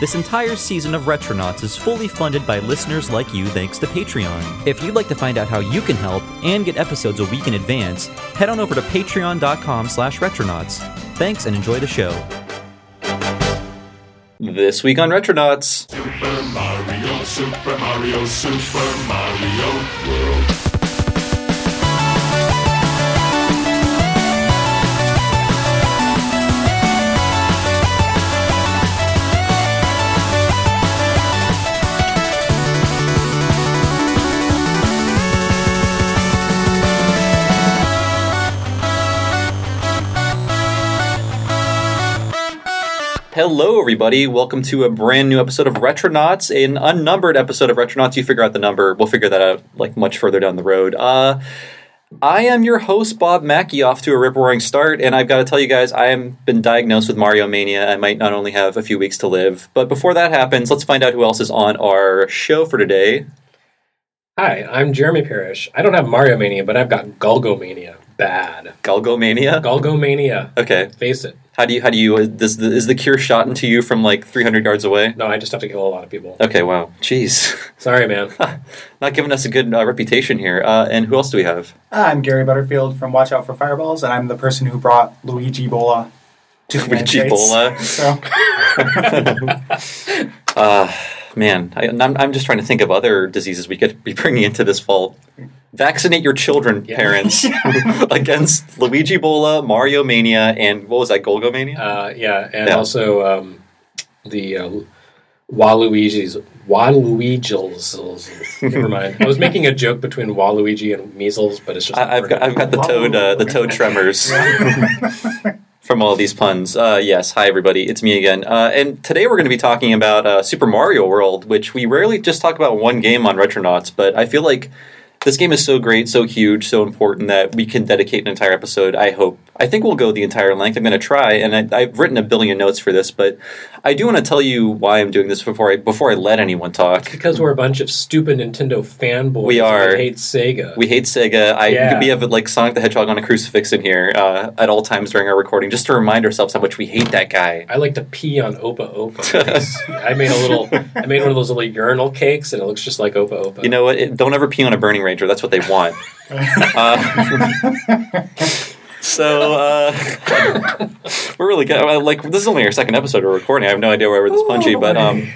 This entire season of Retronauts is fully funded by listeners like you thanks to Patreon. If you'd like to find out how you can help and get episodes a week in advance, head on over to patreon.com slash retronauts. Thanks and enjoy the show. This week on Retronauts. Super Mario, Super Mario, Super Mario World. Hello, everybody. Welcome to a brand new episode of Retronauts, an unnumbered episode of Retronauts. You figure out the number. We'll figure that out like much further down the road. Uh, I am your host, Bob Mackey, off to a rip roaring start, and I've got to tell you guys, I am been diagnosed with Mario Mania. I might not only have a few weeks to live, but before that happens, let's find out who else is on our show for today. Hi, I'm Jeremy Parish. I don't have Mario Mania, but I've got Golgomania. Bad. Galgomania. Golgomania. Okay, Face it. how do you how do you is the, is the cure shot into you from like 300 yards away? No, I just have to kill a lot of people. Okay, wow, jeez, Sorry, man. not giving us a good uh, reputation here. Uh, and who else do we have? I'm Gary Butterfield from Watch Out for Fireballs, and I'm the person who brought Luigi Bola to the Luigi States. Bola. So, Uh, man, I, I'm, I'm just trying to think of other diseases we could be bringing into this fall. Vaccinate your children, Yeah. parents, against Luigi Bola, Mario Mania, and what was that, Golgo Mania? Uh, yeah, and Yeah. also um, the uh, Waluigi's Waluigils. Never mind. I was making a joke between Waluigi and measles, but it's just. I, I've got I've got the toad uh, the toad tremors from all these puns. Uh, yes, hi everybody, it's me again. Uh, and today we're going to be talking about uh, Super Mario World, which we rarely just talk about one game on Retronauts, but I feel like this game is so great, so huge, so important that we can dedicate an entire episode. I hope. I think we'll go the entire length. I'm going to try, and I, I've written a billion notes for this, but I do want to tell you why I'm doing this before I before I let anyone talk. because we're a bunch of stupid Nintendo fanboys. We are. hate Sega. We hate Sega. I Yeah. we have like Sonic the Hedgehog on a crucifix in here uh, at all times during our recording, just to remind ourselves how much we hate that guy. I like to pee on Opa Opa. I made a little. I made one of those little urinal cakes, and it looks just like Opa Opa. You know what? It, don't ever pee on a Burning That's what they want. uh, so uh, we're really good. Like this is only our second episode we're recording. I have no idea where we're this punchy, but um,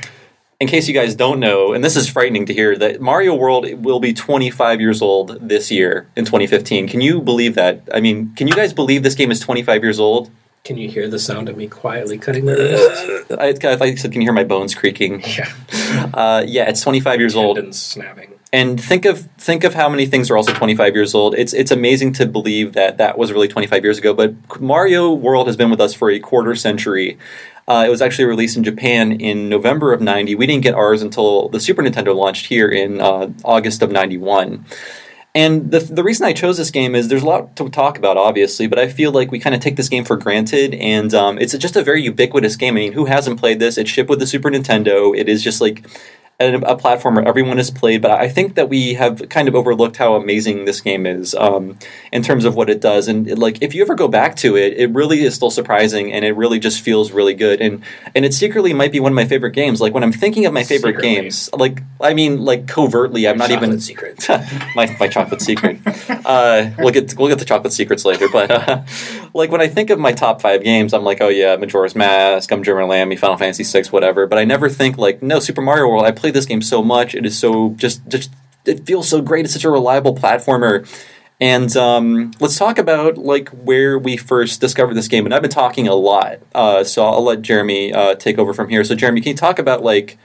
in case you guys don't know, and this is frightening to hear, that Mario World will be 25 years old this year in 2015. Can you believe that? I mean, can you guys believe this game is 25 years old? Can you hear the sound of me quietly cutting the wrist? I, I thought you said, can you hear my bones creaking? yeah, Uh, yeah, it's 25 years old. tendons snapping. And think of think of how many things are also 25 years old. It's it's amazing to believe that that was really 25 years ago. But Mario World has been with us for a quarter century. Uh, it was actually released in Japan in November of 90. We didn't get ours until the Super Nintendo launched here in uh, August of 91. And the, the reason I chose this game is there's a lot to talk about, obviously, but I feel like we kind of take this game for granted, and um, it's just a very ubiquitous game. I mean, who hasn't played this? It shipped with the Super Nintendo. It is just like a, a platform where everyone has played, but I think that we have kind of overlooked how amazing this game is um, in terms of what it does. And it, like, if you ever go back to it, it really is still surprising, and it really just feels really good. And and it secretly might be one of my favorite games. Like when I'm thinking of my favorite Secretly. games, like I mean, like covertly, I'm not Chocolate even secret. my, my chocolate secret. Uh, we'll get we'll get the chocolate secrets later, but uh, like when I think of my top five games, I'm like, oh yeah, Majora's Mask, I'm German Lammy, Final Fantasy VI, whatever. But I never think like, no, Super Mario World. I played this game so much. It is so just just it feels so great. It's such a reliable platformer. And um, let's talk about like where we first discovered this game. And I've been talking a lot, uh, so I'll let Jeremy uh, take over from here. So Jeremy, can you talk about like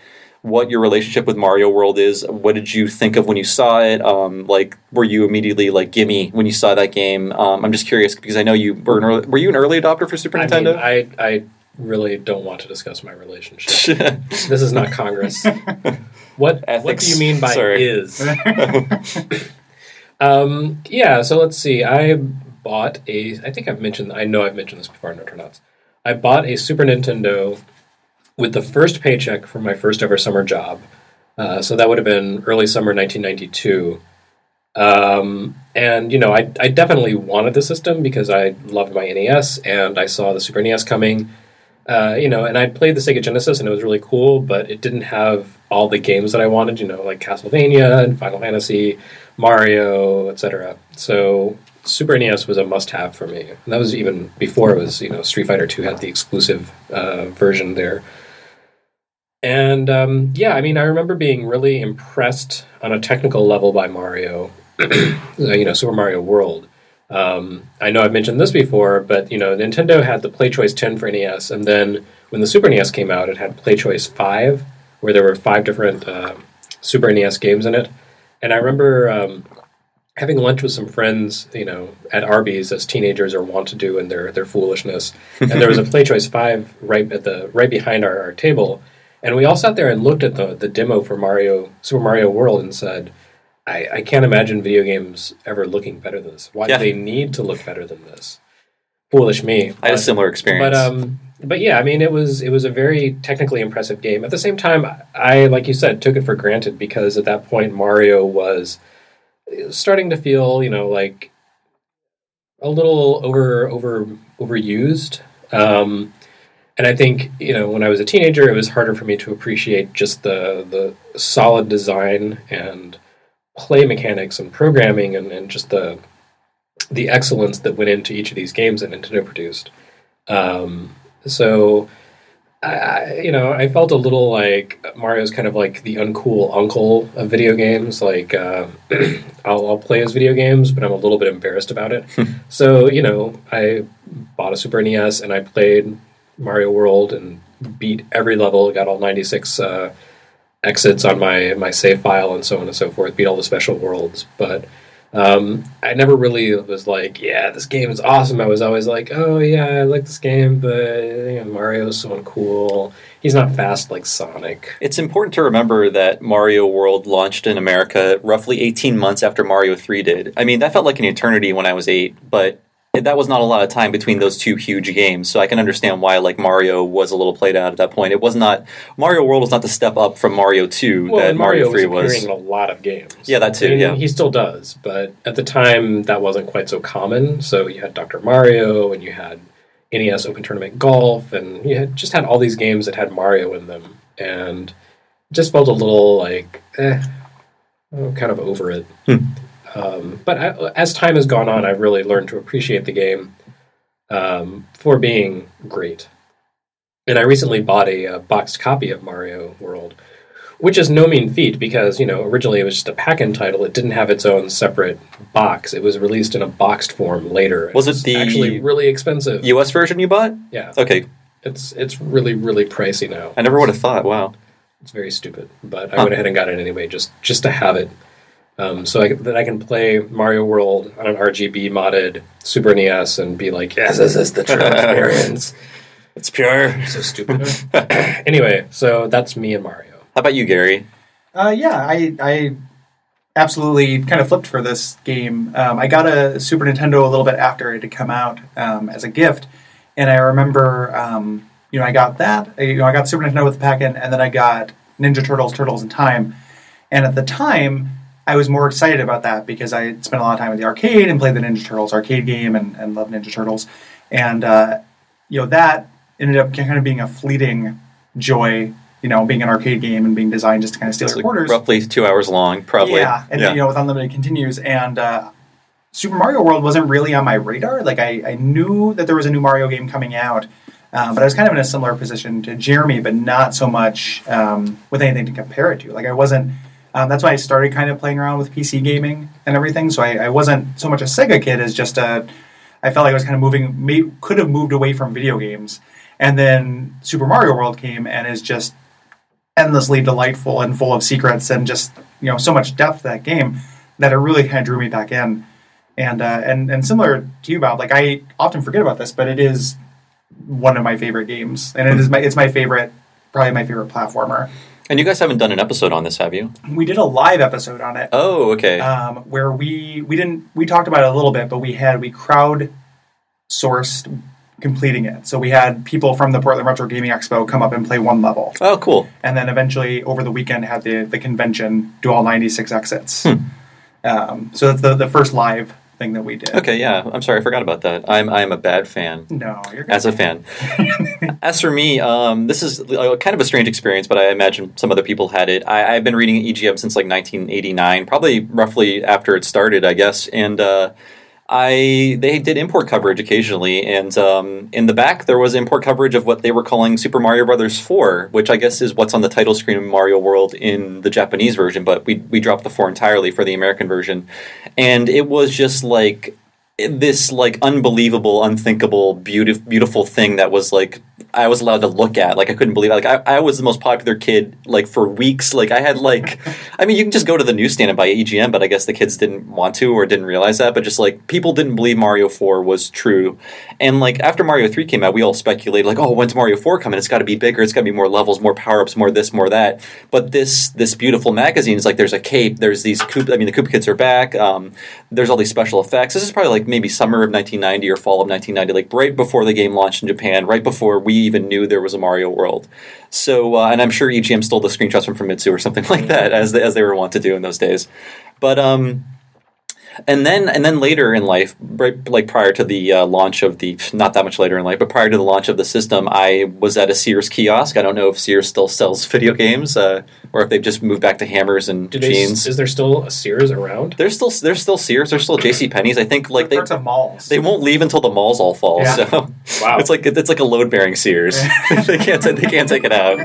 what your relationship with Mario World is? What did you think of when you saw it? Um, like, were you immediately like gimme when you saw that game? Um, I'm just curious because I know you were an early, were you an early adopter for Super I mean, Nintendo? I I really don't want to discuss my relationship. this is not Congress. What what do you mean by Sorry. is? um, yeah, so let's see. I bought a. I think I've mentioned. I know I've mentioned this before. No, not. I bought a Super Nintendo with the first paycheck from my first ever summer job. Uh, so that would have been early summer 1992. Um, and you know, I, I definitely wanted the system because I loved my NES and I saw the Super NES coming. Uh, you know, and I played the Sega Genesis and it was really cool, but it didn't have all the games that I wanted. You know, like Castlevania and Final Fantasy, Mario, etc. So Super NES was a must-have for me, and that was even before it was you know Street Fighter Two had the exclusive uh, version there. And um, yeah, I mean, I remember being really impressed on a technical level by Mario. you know, Super Mario World. Um, I know I've mentioned this before, but you know, Nintendo had the PlayChoice 10 for NES, and then when the Super NES came out, it had PlayChoice 5, where there were five different uh, Super NES games in it. And I remember um, having lunch with some friends, you know, at Arby's as teenagers are wont to do in their their foolishness. And there was a PlayChoice Five right at the right behind our, our table, and we all sat there and looked at the the demo for Mario Super Mario World and said. I, I can't imagine video games ever looking better than this. Why Yeah. do they need to look better than this? Foolish me. I had a similar experience. but um, but yeah, I mean, it was it was a very technically impressive game. At the same time, I like you said took it for granted because at that point Mario was starting to feel you know like a little over over overused. Um, and I think you know when I was a teenager, it was harder for me to appreciate just the the solid design and play mechanics and programming and, and just the the excellence that went into each of these games that Nintendo produced. Um, so, I, you know, I felt a little like Mario's kind of like the uncool uncle of video games. Like, uh, I'll, I'll play his video games, but I'm a little bit embarrassed about it. so, you know, I bought a Super NES and I played Mario World and beat every level, got all 96 uh, exits on my my save file and so on and so forth, beat all the special worlds, but um, I never really was like, yeah, this game is awesome. I was always like, oh yeah, I like this game, but you know, Mario's so uncool. He's not fast like Sonic. It's important to remember that Mario World launched in America roughly 18 months after Mario 3 did. I mean, that felt like an eternity when I was 8, but that was not a lot of time between those two huge games. So I can understand why like Mario was a little played out at that point. It was not Mario World was not the step up from Mario 2 Well, that and Mario, 3 was was. appearing in a lot of games. Yeah, that too, I mean, yeah. he still does, but at the time that wasn't quite so common. So you had Doctor Mario, and you had NES Open Tournament Golf, and you had just had all these games that had Mario in them, and just felt a little like, eh, kind of over it. Hmm. Um, but I, as time has gone on, I've really learned to appreciate the game um, for being great. And I recently bought a, uh boxed copy of Mario World, which is no mean feat because you know originally it was just a pack-in title. It didn't have its own separate box. It was released in a boxed form later. Was it It's the- actually really expensive? US version you bought? yeah, Okay, it's it's really really pricey now. I never would have thought. Wow. It's very stupid, but I Huh. went ahead and got it anyway, just just to have it, um, so I, that I can play Mario World on an RGB modded Super NES and be like, yes, this is the true experience. It's pure. so stupid. anyway, so that's me and Mario. How about you, Gary? Uh, yeah, I, I absolutely kind of flipped for this game. Um, I got a Super Nintendo a little bit after it had come out um, as a gift, and I remember, um, you know, I got that. I, you know, I got Super Nintendo with the pack-in, and then I got Ninja Turtles: Turtles in Time. And at the time, I was more excited about that because I spent a lot of time at the arcade and played the Ninja Turtles arcade game and, and loved Ninja Turtles. And uh, you know that ended up kind of being a fleeting joy. You know, being an arcade game and being designed just to kind of steal It's your like quarters. roughly two hours long, probably. Yeah, and you know, with unlimited continues, and uh, Super Mario World wasn't really on my radar. Like I, I knew that there was a new Mario game coming out, um, but I was kind of in a similar position to Jeremy, but not so much um, with anything to compare it to. Like I wasn't. Um, that's why I started kind of playing around with PC gaming and everything. So I, I wasn't so much a Sega kid as just a. I felt like I was kind of moving, may, could have moved away from video games, and then Super Mario World came and is just endlessly delightful and full of secrets and just you know so much depth to that game that it really kind of drew me back in. And uh, and and similar to you, Bob, like I often forget about this, but it is one of my favorite games, and it is my it's my favorite, probably my favorite platformer. And you guys haven't done an episode on this, have you? We did a live episode on it Oh, okay. um, where we we didn't we talked about it a little bit, but we had we crowd sourced completing it. So we had people from the Portland Retro Gaming Expo come up and play one level, oh, cool. and then eventually over the weekend had the the convention do all ninety six exits. Um, so that's the the first live thing that we did. Okay, yeah. I'm sorry, I forgot about that. I'm I'm a bad fan. No, you're good. as a fan. as for me, um, this is uh, kind of a strange experience, but I imagine some other people had it. I, I've been reading EGM since like 1989, probably roughly after it started, I guess. And uh, I they did import coverage occasionally, and um, in the back there was import coverage of what they were calling Super Mario Brothers 4, which I guess is what's on the title screen of Mario World in the Japanese version, but we we dropped the 4 entirely for the American version, and it was just like this like unbelievable, unthinkable, beautiful, beautiful thing that was like I was allowed to look at. Like I couldn't believe it. Like I, I was the most popular kid like for weeks. Like I had like, I mean, you can just go to the newsstand and buy EGM, but I guess the kids didn't want to or didn't realize that. But just like people didn't believe Mario Four was true, and like after Mario Three came out, we all speculated like, oh, when's Mario Four coming? It's got to be bigger. It's got to be more levels, more power ups, more this, more that. But this this beautiful magazine is like there's a cape. There's these. I mean, the Koopa Kids are back. Um, there's all these special effects. This is probably like maybe summer of 1990 or fall of 1990, like right before the game launched in Japan, right before we even knew there was a Mario World. So, uh, and I'm sure EGM stole the screenshots from Famitsu or something like that, as they, as they were wont to do in those days. But um, and then and then later in life, right, like prior to the uh, launch of the not that much later in life, but prior to the launch of the system, I was at a Sears kiosk. I don't know if Sears still sells video games uh, or if they've just moved back to hammers and Do they, jeans. is there still a Sears around? There's still there's still Sears. There's still J.C. Penney's. I think like they parts of malls. they won't leave until the malls all fall. Yeah. So Wow. it's like it's like a load bearing Sears. they can't they can't take it out.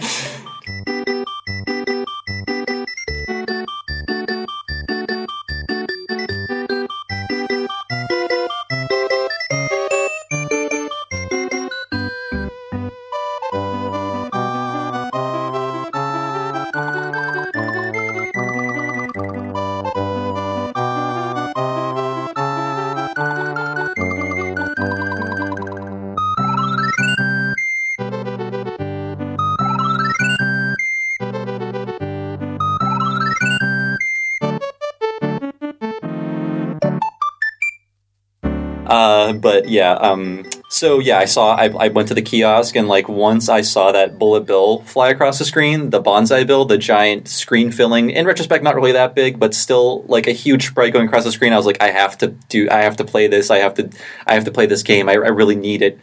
Uh, but yeah, um, so yeah, I saw. I, I went to the kiosk and like once I saw that bullet bill fly across the screen, the bonsai bill, the giant screen filling. In retrospect, not really that big, but still like a huge sprite going across the screen. I was like, I have to do. I have to play this. I have to. I have to play this game. I, I really need it.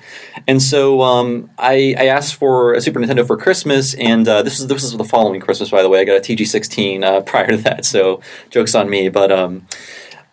And so um, I, I asked for a Super Nintendo for Christmas, and uh, this is this was the following Christmas, by the way. I got a TG16 uh, prior to that, so jokes on me. But um,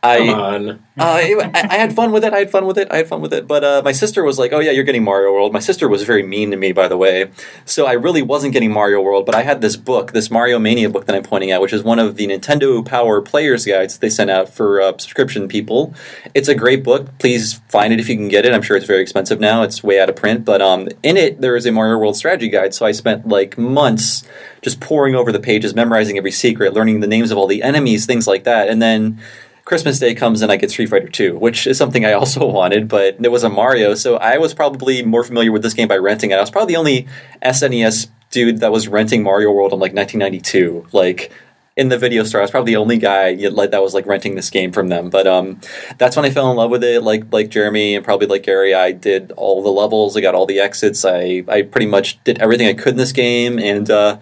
I Come on. uh, it- I, I had fun with it. I had fun with it. I had fun with it. But uh, my sister was like, "Oh yeah, you're getting Mario World." My sister was very mean to me, by the way. So I really wasn't getting Mario World. But I had this book, this Mario Mania book that I'm pointing at, which is one of the Nintendo Power Players guides they sent out for uh, subscription people. It's a great book. Please find it if you can get it. I'm sure it's very expensive now. It's way out of print. But um, in it, there is a Mario World strategy guide. So I spent like months just poring over the pages, memorizing every secret, learning the names of all the enemies, things like that, and then. Christmas Day comes and I get Street Fighter 2, which is something I also wanted, but it was a Mario, so I was probably more familiar with this game by renting it. I was probably the only SNES dude that was renting Mario World in like 1992. Like in the video store, I was probably the only guy that was like renting this game from them. But um, that's when I fell in love with it. Like like Jeremy and probably like Gary, I did all the levels. I got all the exits. I I pretty much did everything I could in this game, and uh,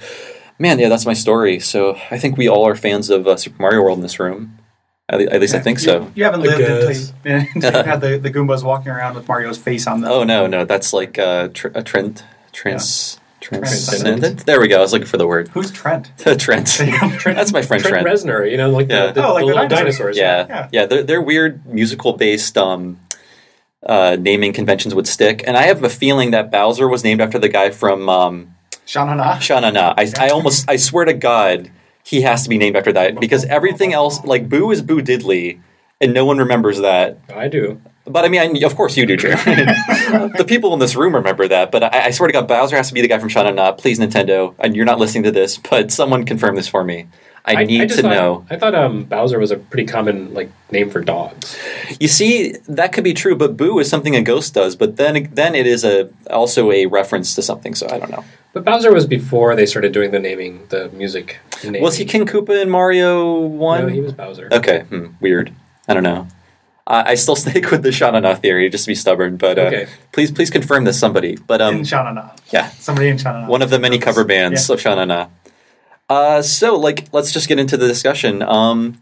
man, yeah, that's my story. So I think we all are fans of uh, Super Mario World in this room. At, le- at least I think so. You, you haven't lived until guess. you, until you had the, the Goombas walking around with Mario's face on them. Oh no, no, that's like uh, tr- a trend, trans, Transcendent. transcendent. There we go. I was looking for the word. Who's Trent? Trent. Trent. That's my friend Trent Trent. Reznor, you know, like Yeah. the, the, Oh, like the the dinosaurs. dinosaurs. Yeah, Yeah. yeah. They're, they're weird musical based um, uh, naming conventions would stick, and I have a feeling that Bowser was named after the guy from um, Sha Na Na. Sha-na-na. I, I almost, I swear to God, he has to be named after that because everything else, like Boo is Bo Diddley, and no one remembers that. I do. But I mean, I, of course you do, Jeremy. the people in this room remember that. But I, I swear to God, Bowser has to be the guy from Sha Na Na. Please, Nintendo, and you're not listening to this, but someone confirm this for me. I, need just to thought, know. I thought um, Bowser was a pretty common like name for dogs. You see, that could be true, but Boo is something a ghost does. But then, then it is a also a reference to something. So I don't know. But Bowser was before they started doing the naming, the music. Naming. Was he King Koopa in Mario One? No, he was Bowser. Okay, hmm, weird. I don't know. I I still stick with the Sha Na Na theory, just to be stubborn. But uh, Okay. please, please confirm this, somebody. But um, in Sha Na Na. yeah, Somebody in Sha Na Na. one of the many cover bands Yeah. of Sha Na Na. Uh, so, like, let's just get into the discussion. Um,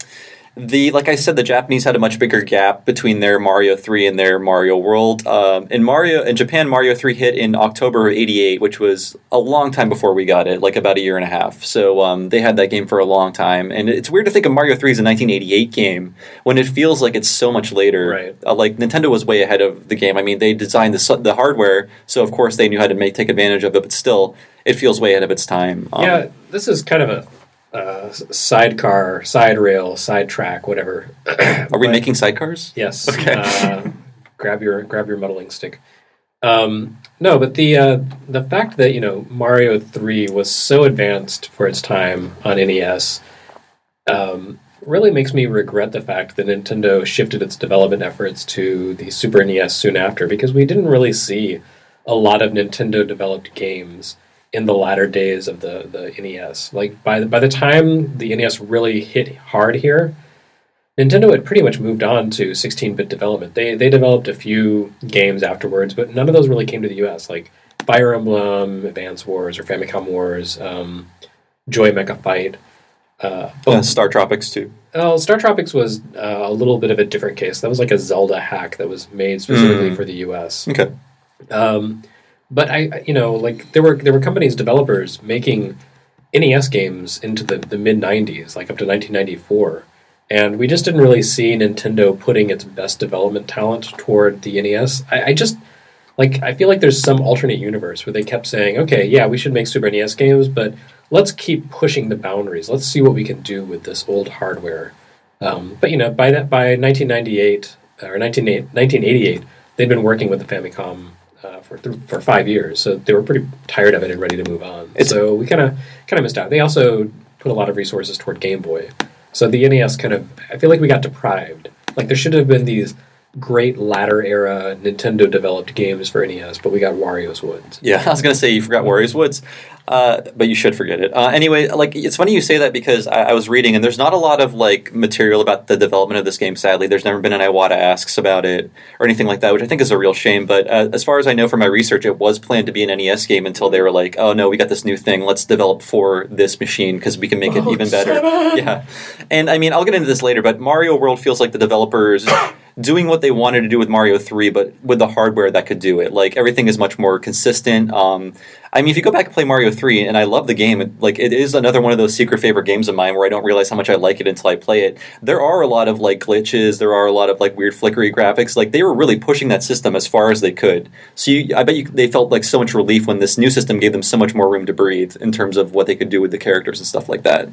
the like I said, the Japanese had a much bigger gap between their Mario three and their Mario World. Um, in Mario in Japan, Mario three hit in October of '88, which was a long time before we got it, like about a year and a half. So um, they had that game for a long time, and it's weird to think of Mario three as a 1988 game when it feels like it's so much later. Right. Uh, like Nintendo was way ahead of the game. I mean, they designed the the hardware, so of course they knew how to make take advantage of it, but still, it feels way ahead of its time. Um, yeah, this is kind of a uh, sidecar, side rail, side track, whatever. Are we making sidecars? Yes. Okay. Uh, grab your grab your muddling stick. Um, no, but the uh, the fact that you know Mario Three was so advanced for its time on NES um, really makes me regret the fact that Nintendo shifted its development efforts to the Super NES soon after, because we didn't really see a lot of Nintendo developed games in the latter days of the, the NES. Like by the, by the time the NES really hit hard here, Nintendo had pretty much moved on to 16-bit development. They they developed a few games afterwards, but none of those really came to the US. Like Fire Emblem, Advance Wars, or Famicom Wars, um, Joy Mecha Fight. Uh, Uh, StarTropics too. well, StarTropics was uh, a little bit of a different case. That was like a Zelda hack that was made specifically Mm. for the US. Okay. Um, but I, you know, like there were there were companies, developers making NES games into the, the mid '90s, like up to 1994, and we just didn't really see Nintendo putting its best development talent toward the NES. I, I just like I feel like there's some alternate universe where they kept saying, okay, yeah, we should make Super NES games, but let's keep pushing the boundaries. Let's see what we can do with this old hardware. Um, but you know, by that by 1998 or 19, 1988, they'd been working with the Famicom uh, for th- for five years, so they were pretty tired of it and ready to move on. It's- so we kind of kind of missed out. They also put a lot of resources toward Game Boy, so the NES kind of I feel like we got deprived. Like there should have been these great latter era Nintendo developed games for NES, but we got Wario's Woods. Yeah, I was gonna say you forgot Wario's Woods, uh, but you should forget it. Uh, anyway, like it's funny you say that because I, I was reading and there's not a lot of like material about the development of this game. Sadly, there's never been an Iwata asks about it or anything like that, which I think is a real shame. But uh, as far as I know from my research, it was planned to be an NES game until they were like, "Oh no, we got this new thing. Let's develop for this machine because we can make it even better." Yeah, and I mean I'll get into this later, but Mario World feels like the developers. doing what they wanted to do with Mario 3, but with the hardware that could do it. Like everything is much more consistent. Um, I mean, if you go back and play Mario 3, and I love the game, it, like it is another one of those secret favorite games of mine where I don't realize how much I like it until I play it. There are a lot of like glitches, there are a lot of like weird flickery graphics. Like they were really pushing that system as far as they could. So you, I bet you they felt like so much relief when this new system gave them so much more room to breathe in terms of what they could do with the characters and stuff like that.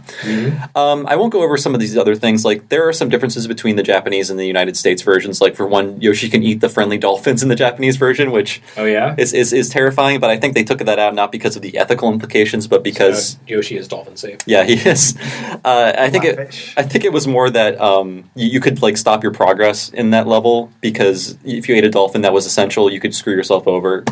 Um, I won't go over some of these other things. Like there are some differences between the Japanese and the United States versions. Like for one, Yoshi can eat the friendly dolphins in the Japanese version, which Oh yeah, is is, is terrifying. But I think they took that out not because of the ethical implications, but because Uh, Yoshi is dolphin safe. yeah, he is. Uh, I think it. I think it was more that um, you, you could like stop your progress in that level because if you ate a dolphin that was essential, you could screw yourself over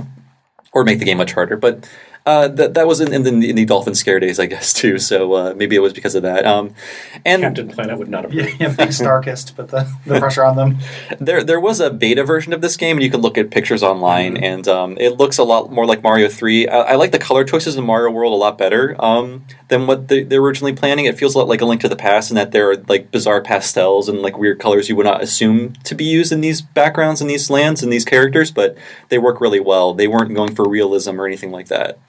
or make the game much harder. But uh, that that was in, in, the, in the dolphin scare days, I guess too. So uh, maybe it was because of that. Um, and Captain Planet would not approve. Yeah, yeah, big Starkist, but the, the pressure on them. There, there was a beta version of this game, and you can look at pictures online, and um, it looks a lot more like Mario Three. I, I like the color choices in Mario World a lot better um, than what they, they're originally planning. It feels a lot like a Link to the Past, in that there are like bizarre pastels and like weird colors you would not assume to be used in these backgrounds and these lands and these characters, but they work really well. They weren't going for realism or anything like that.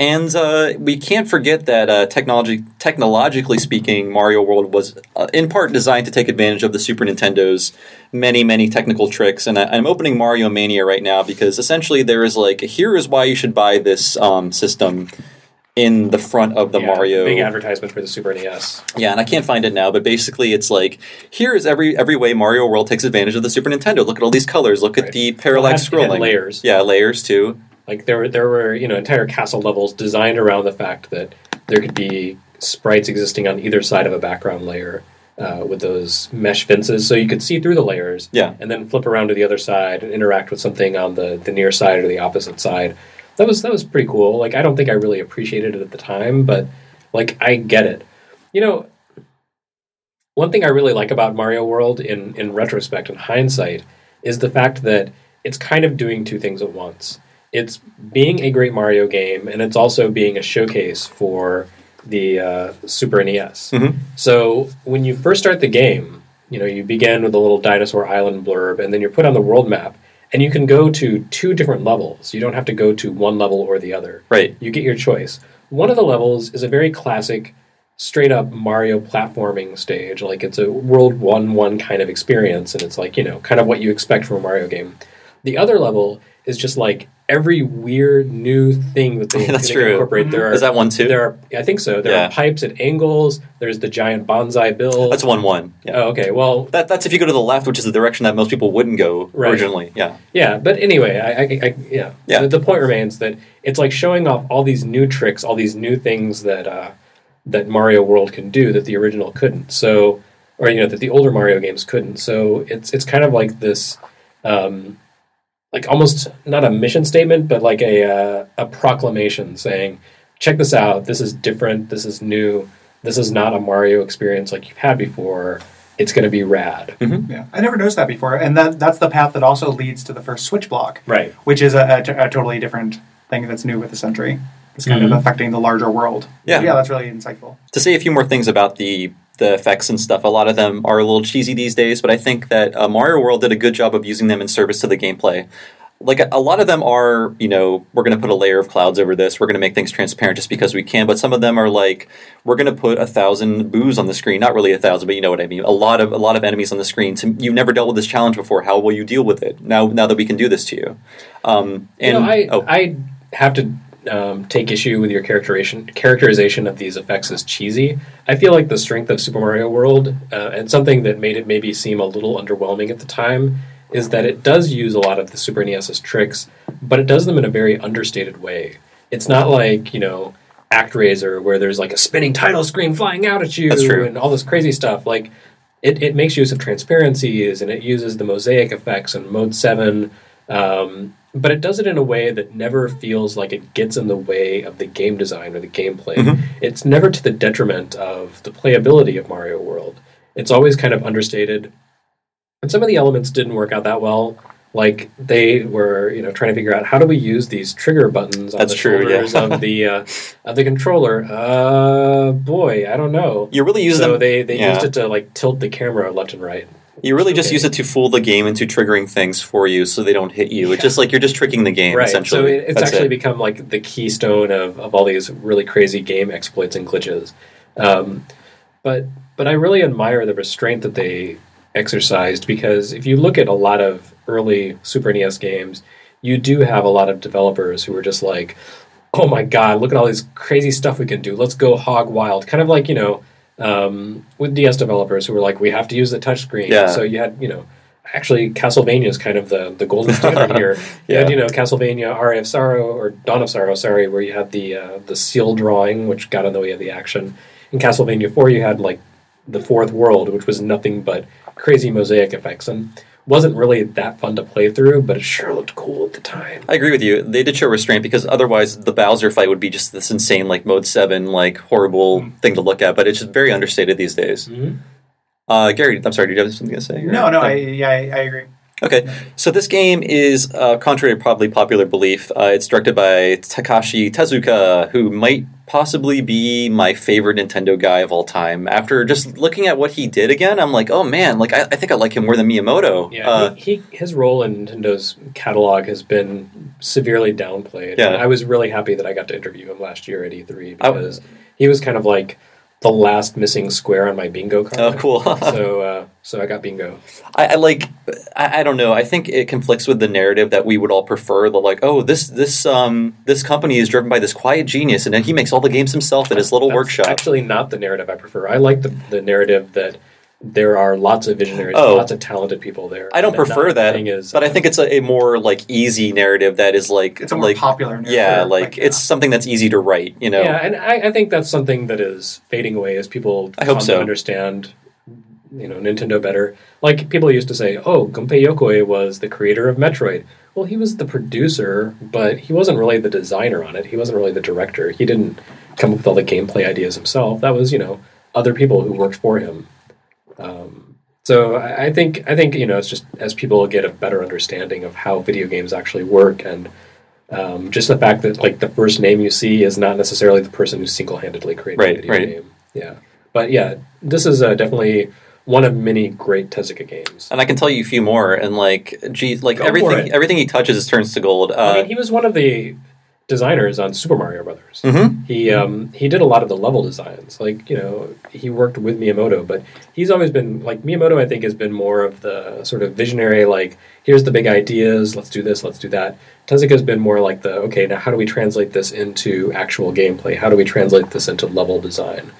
And uh, we can't forget that uh, technology, technologically speaking, Mario World was uh, in part designed to take advantage of the Super Nintendo's many, many technical tricks. And I, I'm opening Mario Mania right now because essentially there is like, here is why you should buy this um, system in the front of the Yeah, Mario. big advertisement for the Super NES. Yeah, and I can't find it now, but basically it's like here is every every way Mario World takes advantage of the Super Nintendo. Look at all these colors. Look at the parallax it had- it had scrolling. layers. Yeah, layers too. Like there were there were you know entire castle levels designed around the fact that there could be sprites existing on either side of a background layer uh, with those mesh fences, so you could see through the layers. Yeah. and then flip around to the other side and interact with something on the the near side or the opposite side. That was that was pretty cool. Like I don't think I really appreciated it at the time, but like I get it. You know, one thing I really like about Mario World in in retrospect and hindsight is the fact that it's kind of doing two things at once. It's being a great Mario game, and it's also being a showcase for the uh, Super NES. Mhm. So when you first start the game, you know you begin with a little dinosaur island blurb, and then you're put on the world map, and you can go to two different levels. You don't have to go to one level or the other. Right. You get your choice. One of the levels is a very classic, straight up Mario platforming stage. Like it's a World 1 1 kind of experience, and it's like, you know, kind of what you expect from a Mario game. The other level is just like every weird new thing that they, That's they true. incorporate. There are, Is that one too? There are, I think so. There Yeah. are pipes at angles. There's the giant bonsai bill. That's one one. Yeah. Oh, okay. Well, That, that's if you go to the left, which is the direction that most people wouldn't go Right. originally. Yeah. Yeah, but anyway, I, I, I yeah, Yeah. The, the point remains that it's like showing off all these new tricks, all these new things that uh, that Mario World can do that the original couldn't. So, or you know, that the older Mario games couldn't. So it's it's kind of like this, um, like almost not a mission statement, but like a uh, a proclamation saying, "Check this out. This is different. This is new. This is not a Mario experience like you've had before. It's going to be rad." Yeah, I never noticed that before, and that that's the path that also leads to the first Switch block, Right. which is a, a t- a totally different thing that's new with the Century. It's kind Mhm. of affecting the larger world. Yeah. yeah, that's really insightful. to say a few more things about the the effects and stuff, a lot of them are a little cheesy these days, but I think that uh, Mario World did a good job of using them in service to the gameplay. Like a, a lot of them are, you know, we're going to put a layer of clouds over this. We're going to make things transparent just because we can. But some of them are like, we're going to put a thousand boos on the screen. Not really a thousand, but you know what I mean. A lot of a lot of enemies on the screen. You've never dealt with this challenge before. How will you deal with it now? Now that we can do this to you, um, and you know, I oh, I have to um, take issue with your characterization characterization of these effects as cheesy. I feel like the strength of Super Mario World uh, and something that made it maybe seem a little underwhelming at the time is that it does use a lot of the Super NES's tricks, but it does them in a very understated way. It's not like you know Act ActRaiser where there's like a spinning title screen flying out at you and all this crazy stuff. Like it, it makes use of transparencies and it uses the mosaic effects and mode 7 um, but it does it in a way that never feels like it gets in the way of the game design or the gameplay Mm-hmm. it's never to the detriment of the playability of mario world it's always kind of understated and some of the elements didn't work out that well like they were you know trying to figure out how do we use these trigger buttons on That's the true, yeah. of the uh, of the controller uh boy i don't know you really use so them. they they yeah. used it to like tilt the camera left and right. You really just Okay. use it to fool the game into triggering things for you so they don't hit you. It's just like you're just tricking the game, Right. So essentially. it, it's That's actually it. become like the keystone of, of all these really crazy game exploits and glitches. Um, but but I really admire the restraint that they exercised because if you look at a lot of early Super NES games, you do have a lot of developers who are just like, "Oh my god, look at all this crazy stuff we can do. Let's go hog wild." Kind of like you know um, with DS developers who were like, "We have to use the touchscreen." Yeah. So you had you know. Actually, Castlevania is kind of the, the golden standard here. You had, Yeah. you know, Castlevania Aria of Sorrow or Dawn of Sorrow, sorry, where you had the uh, the seal drawing, which got in the way of the action. In Castlevania Four, you had like the fourth world, which was nothing but crazy mosaic effects, and wasn't really that fun to play through, but it sure looked cool at the time. I agree with you. They did show restraint because otherwise the Bowser fight would be just this insane, like mode seven, like horrible Mm. thing to look at. But it's just very understated these days. Mhm. Uh, Gary, I'm sorry. Did you have something to say? No, no, I, yeah, I, I agree. Okay, so this game is, uh, contrary to probably popular belief, uh, it's directed by Takashi Tezuka, who might possibly be my favorite Nintendo guy of all time. After just looking at what he did again, I'm like, oh man, like I, I think I like him more than Miyamoto. Yeah, Uh, he, he his role in Nintendo's catalog has been severely downplayed. Yeah. And I was really happy that I got to interview him last year at E3 I- because he was kind of like the last missing square on my bingo card. Oh, cool. so uh, so I got bingo. I, I like. I, I don't know. I think it conflicts with the narrative that we would all prefer. The like, oh, this this um this company is driven by this quiet genius, and then he makes all the games himself in his little That's workshop. Actually, not the narrative I prefer. I like the, the narrative that there are lots of visionaries, Oh. lots of talented people there. I don't prefer not that, thing Is, but I think it's a, a more like easy narrative that is like It's a more like popular narrative. yeah, like yeah. it's something that's easy to write. You know, Yeah, and I, I think that's something that is fading away as people I hope come so. to understand, you know, Nintendo better. Like people used to say, "Oh, Gunpei Yokoi was the creator of Metroid." Well, he was the producer, but he wasn't really the designer on it. He wasn't really the director. He didn't come up with all the gameplay ideas himself. That was, you know, other people who worked for him. Um, so I, think I think you know it's just as people get a better understanding of how video games actually work and Um, just the fact that like the first name you see is not necessarily the person who single handedly created Right, the video right. game. Yeah, but yeah, this is uh, definitely one of many great Tezuka games. And I can tell you a few more. And like, geez, like Go everything, everything he touches turns to gold. Uh, I mean, he was one of the designers on Super Mario Brothers. mhm. He um, he did a lot of the level designs. Like you know, he worked with Miyamoto, but he's always been like Miyamoto. I think has been more of the sort of visionary. Like here's the big ideas. Let's do this. Let's do that. Tezuka's been more like the okay. Now how do we translate this into actual gameplay? How do we translate this into level design?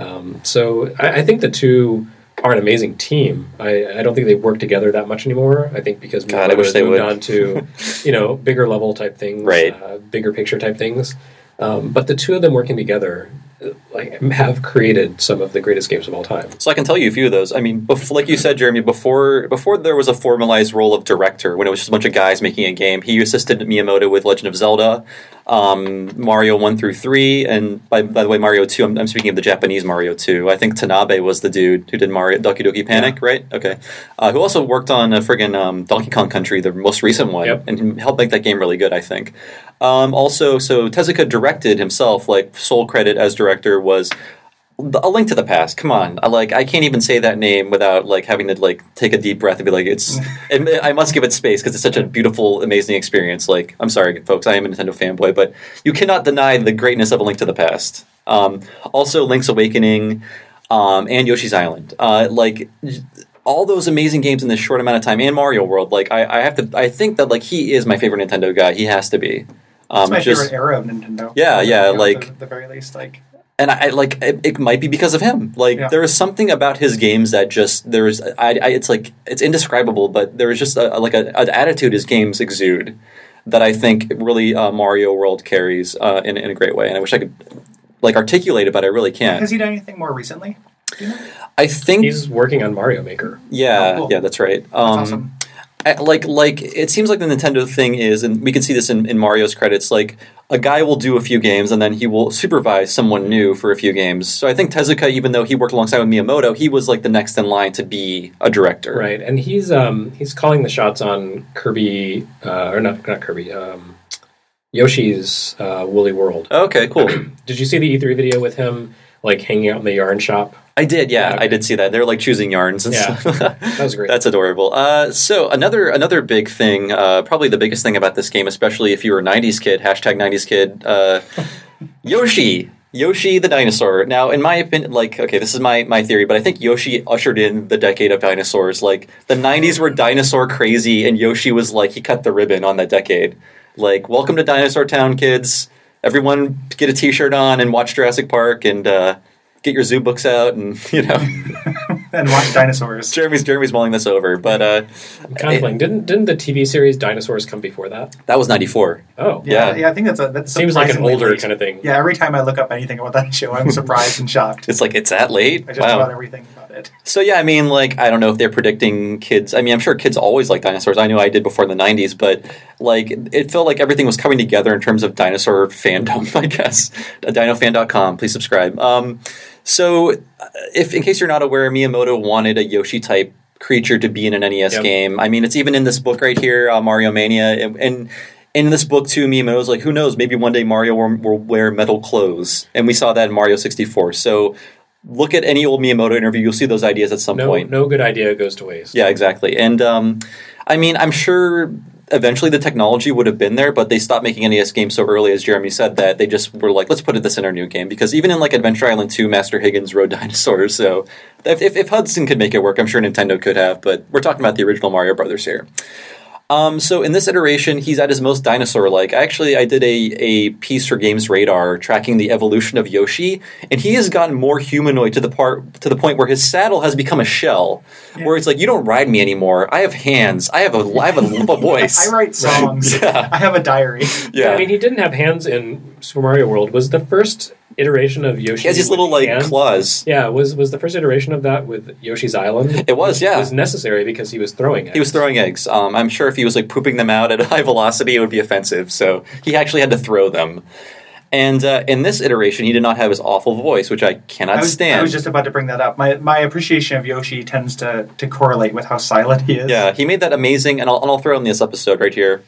Um, so I, I think the two are an amazing team. I, I don't think they work together that much anymore. I think because God, I wish they moved would. on to you know bigger level type things, Right. Uh, bigger picture type things. Um, but the two of them working together, like, have created some of the greatest games of all time. So I can tell you a few of those. I mean, bef- like you said, Jeremy, before before there was a formalized role of director, when it was just a bunch of guys making a game, he assisted Miyamoto with Legend of Zelda, um, Mario one through three, and by, by the way, Mario two. I'm, speaking of the Japanese Mario two. I think Tanabe was the dude who did Mario Doki Doki Panic, right? Okay, uh, who also worked on a friggin' um, Donkey Kong Country, the most recent one, Yep. and helped make that game really good. I think. Um, also, so Tezuka directed himself, like sole credit as director was a link to the past. Come on, I like I can't even say that name without like having to like take a deep breath and be like, it's. I must give it space because it's such a beautiful, amazing experience. Like, I'm sorry, folks, I am a Nintendo fanboy, but you cannot deny the greatness of a link to the past. Um, also, Link's Awakening um, and Yoshi's Island. Uh, like. All those amazing games in this short amount of time, and Mario World. Like I, I have to, I think that like he is my favorite Nintendo guy. He has to be. Um, It's my just- favorite era of Nintendo. Yeah, yeah, like- at the, the very least, like and I, I like it, it might be because of him. Like Yeah. there is something about his games that just there's I, I it's like it's indescribable, but there is just a, like a, an attitude his games exude that I think really uh, Mario World carries uh, in in a great way, and I wish I could like articulate it, but I really can't. has he done anything more recently? You know? I think He's working on Mario Maker. yeah, Oh, cool. yeah, that's right. That's Um, awesome. Like like it seems like the Nintendo thing is, and we can see this in, in Mario's credits. Like a guy will do a few games, and then he will supervise someone new for a few games. So I think Tezuka, even though he worked alongside with Miyamoto, he was like the next in line to be a director. Right, and he's um, he's calling the shots on Kirby, uh, or not not Kirby, um, Yoshi's uh, Woolly World. Okay, cool. Did you see the E3 video with him like hanging out in the yarn shop? I did, yeah, Yeah, I did see that. They're like choosing yarns and Yeah. stuff. That was great. That's adorable. Uh, so another another big thing, uh, probably the biggest thing about this game, especially if you were a '90s kid, hashtag '90s kid, uh, Yoshi. Yoshi the dinosaur. Now, in my opinion, like, okay, this is my, my theory, but I think Yoshi ushered in the decade of dinosaurs. Like, the 90s were dinosaur crazy, and Yoshi was like, he cut the ribbon on that decade. Like, welcome to Dinosaur Town, kids. Everyone get a t shirt on and watch Jurassic Park and uh, get your zoo books out, and, you know. And watch dinosaurs. Jeremy's Jeremy's mulling this over, but uh, I'm contemplating. Didn't didn't the TV series Dinosaurs come before that? that was '94. Oh, Yeah, Yeah. yeah, I think that's a that's seems like an older late. kind of thing. Yeah, every time I look up anything about that show, I'm surprised and shocked. It's like it's that late. I just about everything about it. So yeah, I mean, like I don't know if they're predicting kids. I mean, I'm sure kids always like dinosaurs. I knew I did before the '90s, but like it felt like everything was coming together in terms of dinosaur fandom. I guess dinofan.com. Please subscribe. Um, so, uh, if in case you're not aware, Miyamoto wanted a Yoshi type creature to be in an NES Yep. game. I mean, it's even in this book right here, uh, Mario Mania, and, and in this book too, Miyamoto's like, who knows? Maybe one day Mario will, will wear metal clothes, and we saw that in Mario 64. So. Look at any old Miyamoto interview; you'll see those ideas at some No, point. no good idea goes to waste. Yeah, exactly. And um, I mean, I'm sure eventually the technology would have been there, but they stopped making NES games so early, as Jeremy said, that they just were like, let's put this in our new game. Because even in like Adventure Island 2, Master Higgins rode dinosaurs. So if, if, if Hudson could make it work, I'm sure Nintendo could have. But we're talking about the original Mario Brothers here. Um, so in this iteration, he's at his most dinosaur-like. Actually, I did a, a piece for GamesRadar tracking the evolution of Yoshi, and he has gotten more humanoid to the part to the point where his saddle has become a shell, where it's like you don't ride me anymore. I have hands. I have a I have a, a voice. I write songs. Yeah. I have a diary. Yeah, I mean, he didn't have hands in Super Mario World. Was the first iteration of Yoshi? he has these little like hands? claws. Yeah, was was the first iteration of that with Yoshi's Island? It was, yeah. It was necessary because he was throwing it. He was throwing eggs. Um, I'm sure if he was like pooping them out at a high velocity, it would be offensive. So he actually had to throw them. And uh, in this iteration, he did not have his awful voice, which I cannot I was, stand. I was just about to bring that up. My my appreciation of Yoshi tends to to correlate with how silent he is. Yeah, he made that amazing, and I'll, and I'll throw in this episode right here.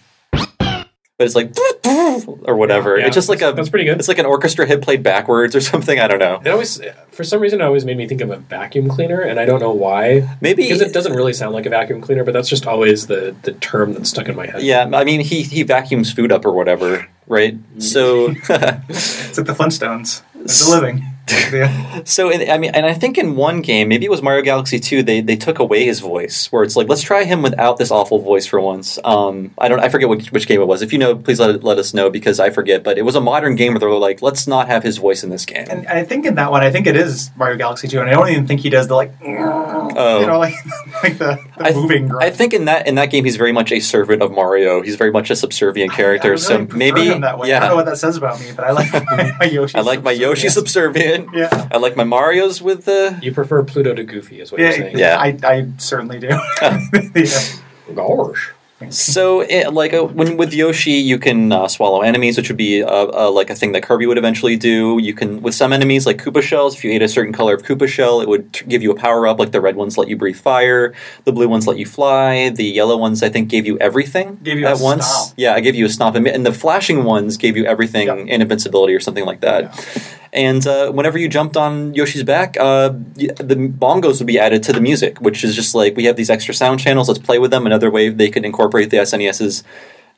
But it's like or whatever. Yeah, it's just like a that's pretty good. It's like an orchestra hit played backwards or something. I don't know. It always, for some reason, it always made me think of a vacuum cleaner, and I don't know why. Maybe because it doesn't really sound like a vacuum cleaner, but that's just always the the term that's stuck in my head. Yeah, I mean he he vacuums food up or whatever, right? Mm-hmm. So It's like the Flintstones. It's a living. Yeah. So, in, I mean, and I think in one game, maybe it was Mario Galaxy Two, they they took away his voice, where it's like, let's try him without this awful voice for once. Um, I don't, I forget which, which game it was. If you know, please let let us know because I forget. But it was a modern game where they were like, let's not have his voice in this game. And I think in that one, I think it is Mario Galaxy 2, and I don't even think he does the like, you know, like like the, the I, moving. I think in that in that game, he's very much a servant of Mario. He's very much a subservient I character. really so maybe, way. I don't know what that says about me, but I like my, my Yoshi. I like my Yoshi subservient. Yeah. I like my Mario's with the. You prefer Pluto to Goofy, is what you're saying. Yeah. I, I certainly do. yeah. Gosh. So, it, like uh, when with Yoshi, you can uh, swallow enemies, which would be uh, uh, like a thing that Kirby would eventually do. You can with some enemies, like Koopa shells. If you ate a certain color of Koopa shell, it would t- give you a power up. Like the red ones let you breathe fire, the blue ones let you fly, the yellow ones I think gave you everything Gave you at a once. stomp. Yeah, I gave you a stomp, and and the flashing ones gave you everything Yep. and invincibility or something like that. And uh, whenever you jumped on Yoshi's back, uh, the bongos would be added to the music, which is just like we have these extra sound channels. Let's play with them. Another way they could incorporate the SNES's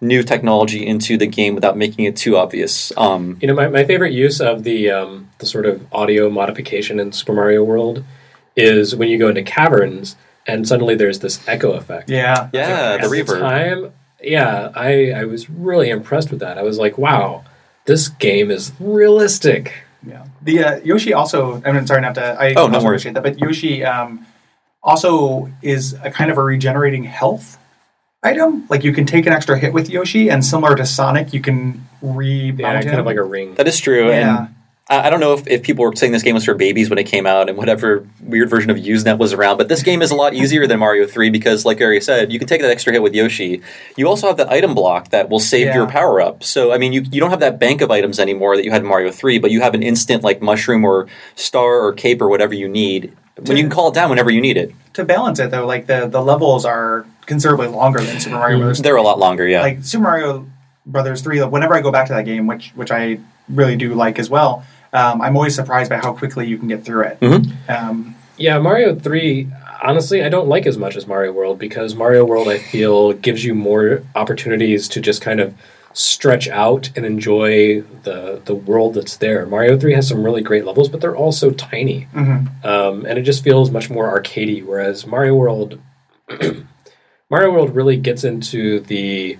new technology into the game without making it too obvious. Um, You know, my, my favorite use of the um, the sort of audio modification in Super Mario World is when you go into caverns and suddenly there's this echo effect. Yeah. yeah, the At the reverb. time, yeah, I I was really impressed with that. I was like, wow, this game is realistic. Yeah. The uh, Yoshi also. I mean, sorry, not to. I Oh, no also worries. appreciate that, but Yoshi um, also is a kind of a regenerating health item. Like you can take an extra hit with Yoshi, and similar to Sonic, you can remount Yeah, him. kind of like a ring. That is true. Yeah. And I don't know if, if people were saying this game was for babies when it came out and whatever weird version of Usenet was around, but this game is a lot easier than Mario 3 because, like Ari said, you can take that extra hit with Yoshi. You also have that item block that will save Yeah. your power up. So, I mean, you, you don't have that bank of items anymore that you had in Mario 3, but you have an instant, like, mushroom or star or cape or whatever you need when you can call it down whenever you need it. to balance it though, like the the levels are considerably longer than Super Mario Brothers. They're a lot longer, yeah. Like Super Mario Brothers three. Whenever I go back to that game, which which I really do like as well, um, I'm always surprised by how quickly you can get through it. Mhm. Um, Yeah, Mario 3, honestly, I don't like as much as Mario World because Mario World, I feel, gives you more opportunities to just kind of stretch out and enjoy the, the world that's there. Mario 3 has some really great levels, but they're all so tiny. mhm. Um, and it just feels much more arcadey, whereas Mario World. Mario World really gets into the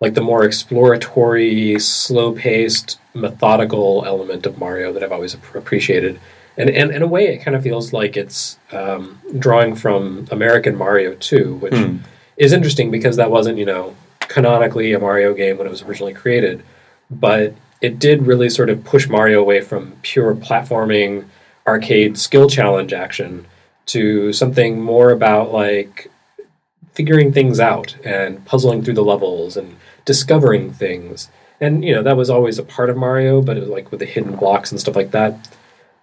like the more exploratory, slow-paced, methodical element of Mario that I've always appreciated. And, and in a way, it kind of feels like it's um, drawing from American Mario 2, which Hmm. is interesting because that wasn't, you know, canonically a Mario game when it was originally created. But it did really sort of push Mario away from pure platforming, arcade skill challenge action to something more about like figuring things out and puzzling through the levels and discovering things. And you know that was always a part of Mario, but it was like with the hidden blocks and stuff like that.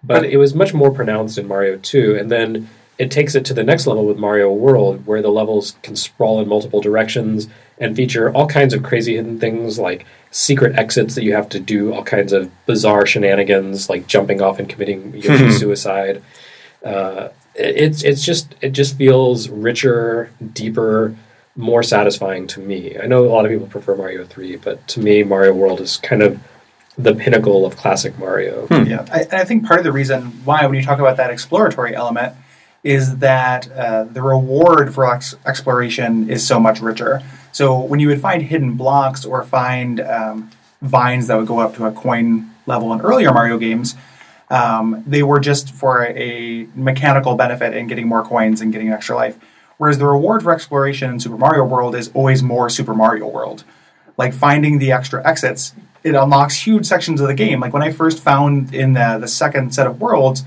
But it was much more pronounced in Mario 2, and then it takes it to the next level with Mario World, where the levels can sprawl in multiple directions and feature all kinds of crazy hidden things like secret exits that you have to do, all kinds of bizarre shenanigans like jumping off and committing Yoshi suicide. Uh, it's it's just it just feels richer, deeper, more satisfying to me. I know a lot of people prefer Mario Three, but to me, Mario World is kind of the pinnacle of classic Mario. Yeah, I, and I think part of the reason why, when you talk about that exploratory element, is that uh, the reward for ex- exploration is so much richer. So when you would find hidden blocks or find um, vines that would go up to a coin level in earlier Mario games, um, they were just for a mechanical benefit in getting more coins and getting an extra life. Whereas the reward for exploration in Super Mario World is always more Super Mario World. Like finding the extra exits, it unlocks huge sections of the game. Like when I first found in the, the second set of worlds,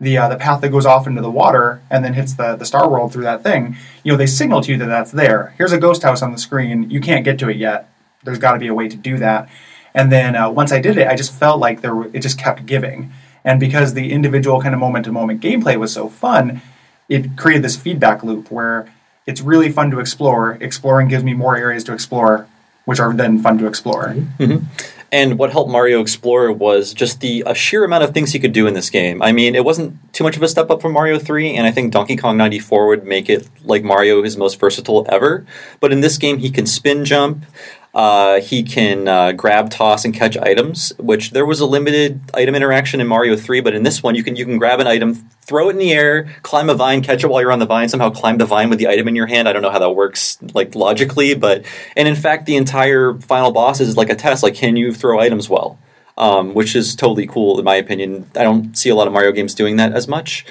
the uh, the path that goes off into the water and then hits the, the star world through that thing, you know, they signal to you that that's there. Here's a ghost house on the screen. You can't get to it yet. There's got to be a way to do that. And then uh, once I did it, I just felt like there were, it just kept giving. And because the individual kind of moment to moment gameplay was so fun, it created this feedback loop where it's really fun to explore. Exploring gives me more areas to explore. which are then fun to explore. Mm-hmm. Mm-hmm. And what helped Mario explore was just the sheer amount of things he could do in this game. I mean, it wasn't too much of a step up from Mario 3, and I think Donkey Kong 94 would make it like Mario his most versatile ever. But in this game, he can spin jump. Uh, he can uh, grab, toss, and catch items. Which there was a limited item interaction in Mario Three, but in this one, you can you can grab an item, throw it in the air, climb a vine, catch it while you're on the vine, somehow climb the vine with the item in your hand. I don't know how that works like logically, but and in fact, the entire final boss is like a test. Like, can you throw items well? Um, which is totally cool in my opinion. I don't see a lot of Mario games doing that as much.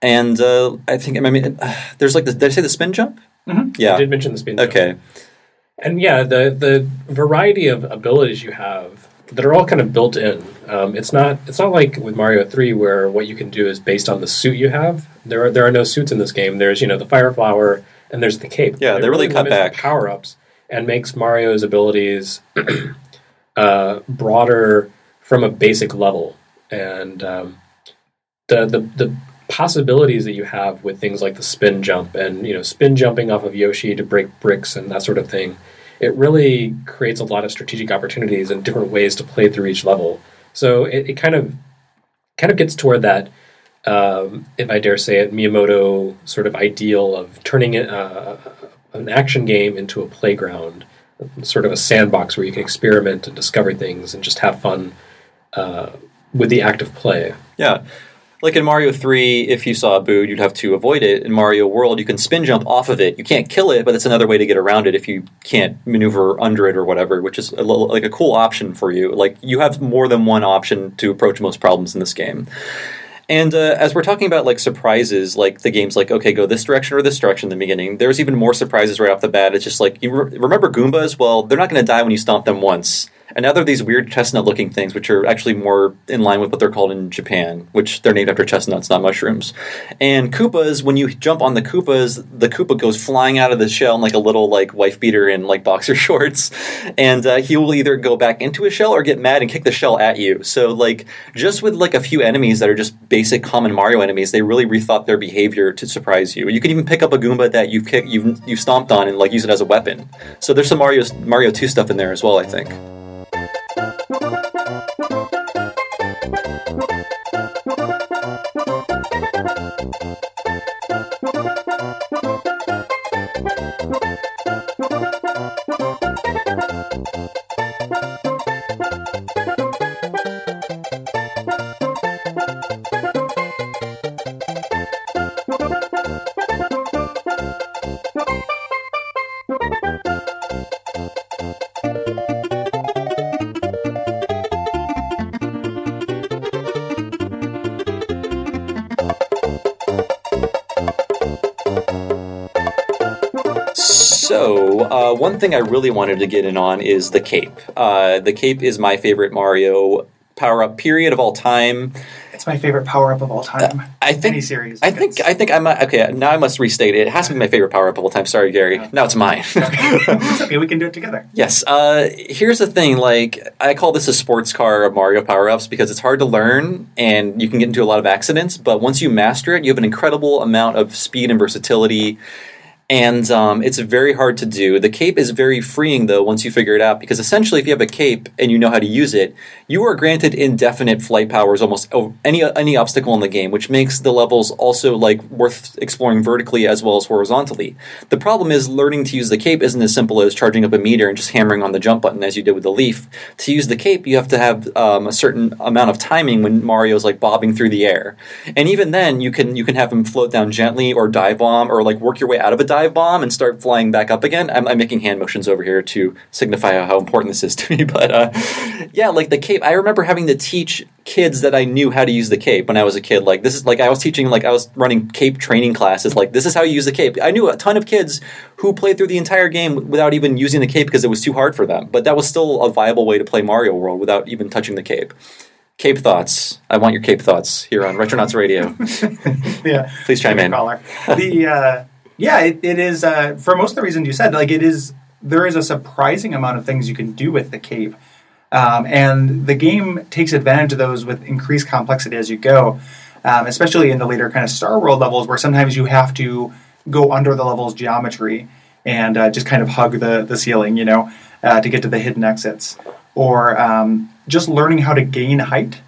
And uh, I think I mean, uh, there's like the, did I say the spin jump? Yeah. I did mention the spin. jump. Okay. And yeah, the the variety of abilities you have that are all kind of built in. Um, it's not it's not like with Mario Three where what you can do is based on the suit you have. There are there are no suits in this game. There's you know the fire flower and there's the cape. Yeah, they really cut back. power ups and makes Mario's abilities uh, broader from a basic level. And um, the the the possibilities that you have with things like the spin jump and you know spin jumping off of Yoshi to break bricks and that sort of thing, it really creates a lot of strategic opportunities and different ways to play through each level. So it, it kind of kind of gets toward that, um, if I dare say it, Miyamoto sort of ideal of turning it, uh, an action game into a playground, sort of a sandbox where you can experiment and discover things and just have fun uh, with the act of play. Yeah. Like in Mario 3, if you saw a boo, you'd have to avoid it. In Mario World, you can spin jump off of it. You can't kill it, but it's another way to get around it if you can't maneuver under it or whatever, which is a little, like a cool option for you. Like you have more than one option to approach most problems in this game. And uh, as we're talking about like surprises, like the game's like, okay, go this direction or this direction in the beginning. There's even more surprises right off the bat. It's just like you re- remember Goombas? Well, they're not going to die when you stomp them once. And now they're these weird chestnut-looking things, which are actually more in line with what they're called in Japan, which they're named after chestnuts, not mushrooms. And Koopas, when you jump on the Koopas, the Koopa goes flying out of the shell in like a little like wife beater in like boxer shorts, and uh, he will either go back into his shell or get mad and kick the shell at you. So like just with like a few enemies that are just basic common Mario enemies, they really rethought their behavior to surprise you. You can even pick up a Goomba that you've kicked, you've you've stomped on and like use it as a weapon. So there's some Mario Mario 2 stuff in there as well, I think. One thing I really wanted to get in on is the cape. Uh, the cape is my favorite Mario power up period of all time. It's my favorite power up of all time. I think Any series. I think I think I might okay. Now I must restate it. It has to be my favorite power up of all time. Sorry, Gary. Now it's mine. it's okay. We can do it together. Yes. Uh, here's the thing. Like, I call this a sports car of Mario power ups because it's hard to learn and you can get into a lot of accidents. But once you master it, you have an incredible amount of speed and versatility. And um, it's very hard to do. The cape is very freeing, though, once you figure it out, because essentially, if you have a cape and you know how to use it, you are granted indefinite flight powers almost any any obstacle in the game, which makes the levels also like worth exploring vertically as well as horizontally. The problem is learning to use the cape isn't as simple as charging up a meter and just hammering on the jump button as you did with the leaf. To use the cape, you have to have um, a certain amount of timing when Mario's like bobbing through the air, and even then, you can you can have him float down gently or dive bomb or like work your way out of a dive bomb and start flying back up again. I'm, I'm making hand motions over here to signify how, how important this is to me, but uh, yeah, like the cape. I remember having to teach kids that I knew how to use the cape when I was a kid. Like this is like I was teaching like I was running cape training classes. Like this is how you use the cape. I knew a ton of kids who played through the entire game without even using the cape because it was too hard for them. But that was still a viable way to play Mario World without even touching the cape. Cape thoughts. I want your cape thoughts here on Retronauts Radio. yeah. Please chime in. Caller. The uh, yeah, it, it is uh, for most of the reasons you said. Like it is, there is a surprising amount of things you can do with the cape, um, and the game takes advantage of those with increased complexity as you go. Um, especially in the later kind of Star World levels, where sometimes you have to go under the level's geometry and uh, just kind of hug the the ceiling, you know, uh, to get to the hidden exits, or um, just learning how to gain height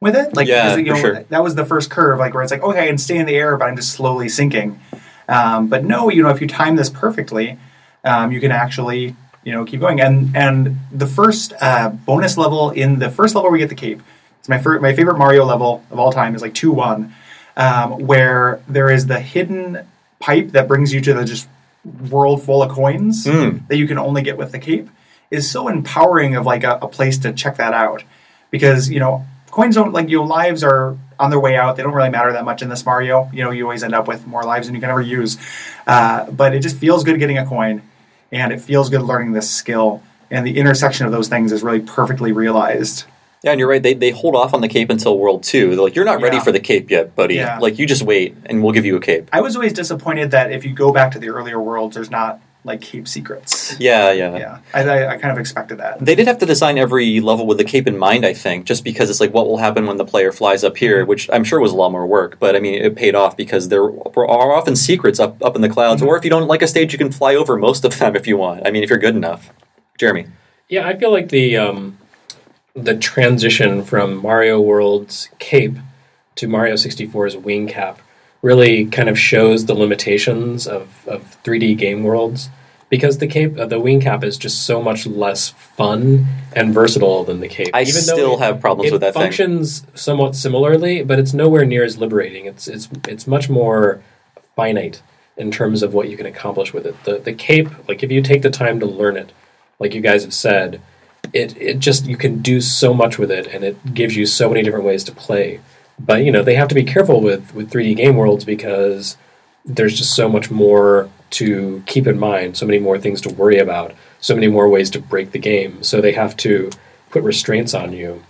with it. Like, Yeah, you know, sure. that was the first curve, like where it's like, okay, I can stay in the air, but I'm just slowly sinking. Um, but no, you know, if you time this perfectly, um, you can actually, you know, keep going. And and the first uh, bonus level in the first level we get the cape. It's my fir- my favorite Mario level of all time is like two one, um, where there is the hidden pipe that brings you to the just world full of coins Mm. that you can only get with the cape is so empowering of like a, a place to check that out because you know coins don't like you know lives are on their way out they don't really matter that much in this mario you know you always end up with more lives than you can ever use uh, but it just feels good getting a coin and it feels good learning this skill and the intersection of those things is really perfectly realized Yeah, and you're right. They, they hold off on the cape until World Two. They're like, you're not ready Yeah. for the cape yet, buddy. Yeah. Like, you just wait, and we'll give you a cape. i was always disappointed that if you go back to the earlier worlds there's not like cape secrets Yeah, yeah. yeah I, I, I kind of expected that They did have to design every level with the cape in mind, I think, just because it's like what will happen when the player flies up here, which I'm sure was a lot more work, but I mean, it paid off because there are often secrets up, up in the clouds, or if you don't like a stage, you can fly over most of them if you want. I mean, if you're good enough. Jeremy. Yeah, I feel like the um, the transition from Mario World's cape to Mario 64's wing cap really kind of shows the limitations of, of 3D game worlds because the cape, uh, the wing cap, is just so much less fun and versatile than the cape. I Even though still it- have problems it with that thing. functions somewhat similarly, but it's nowhere near as liberating. It's it's it's much more finite in terms of what you can accomplish with it. The the cape, like if you take the time to learn it, like you guys have said, it it just you can do so much with it, and it gives you so many different ways to play. But you know they have to be careful with with 3D game worlds because there's just so much more to keep in mind, so many more things to worry about, so many more ways to break the game. So they have to put restraints on you.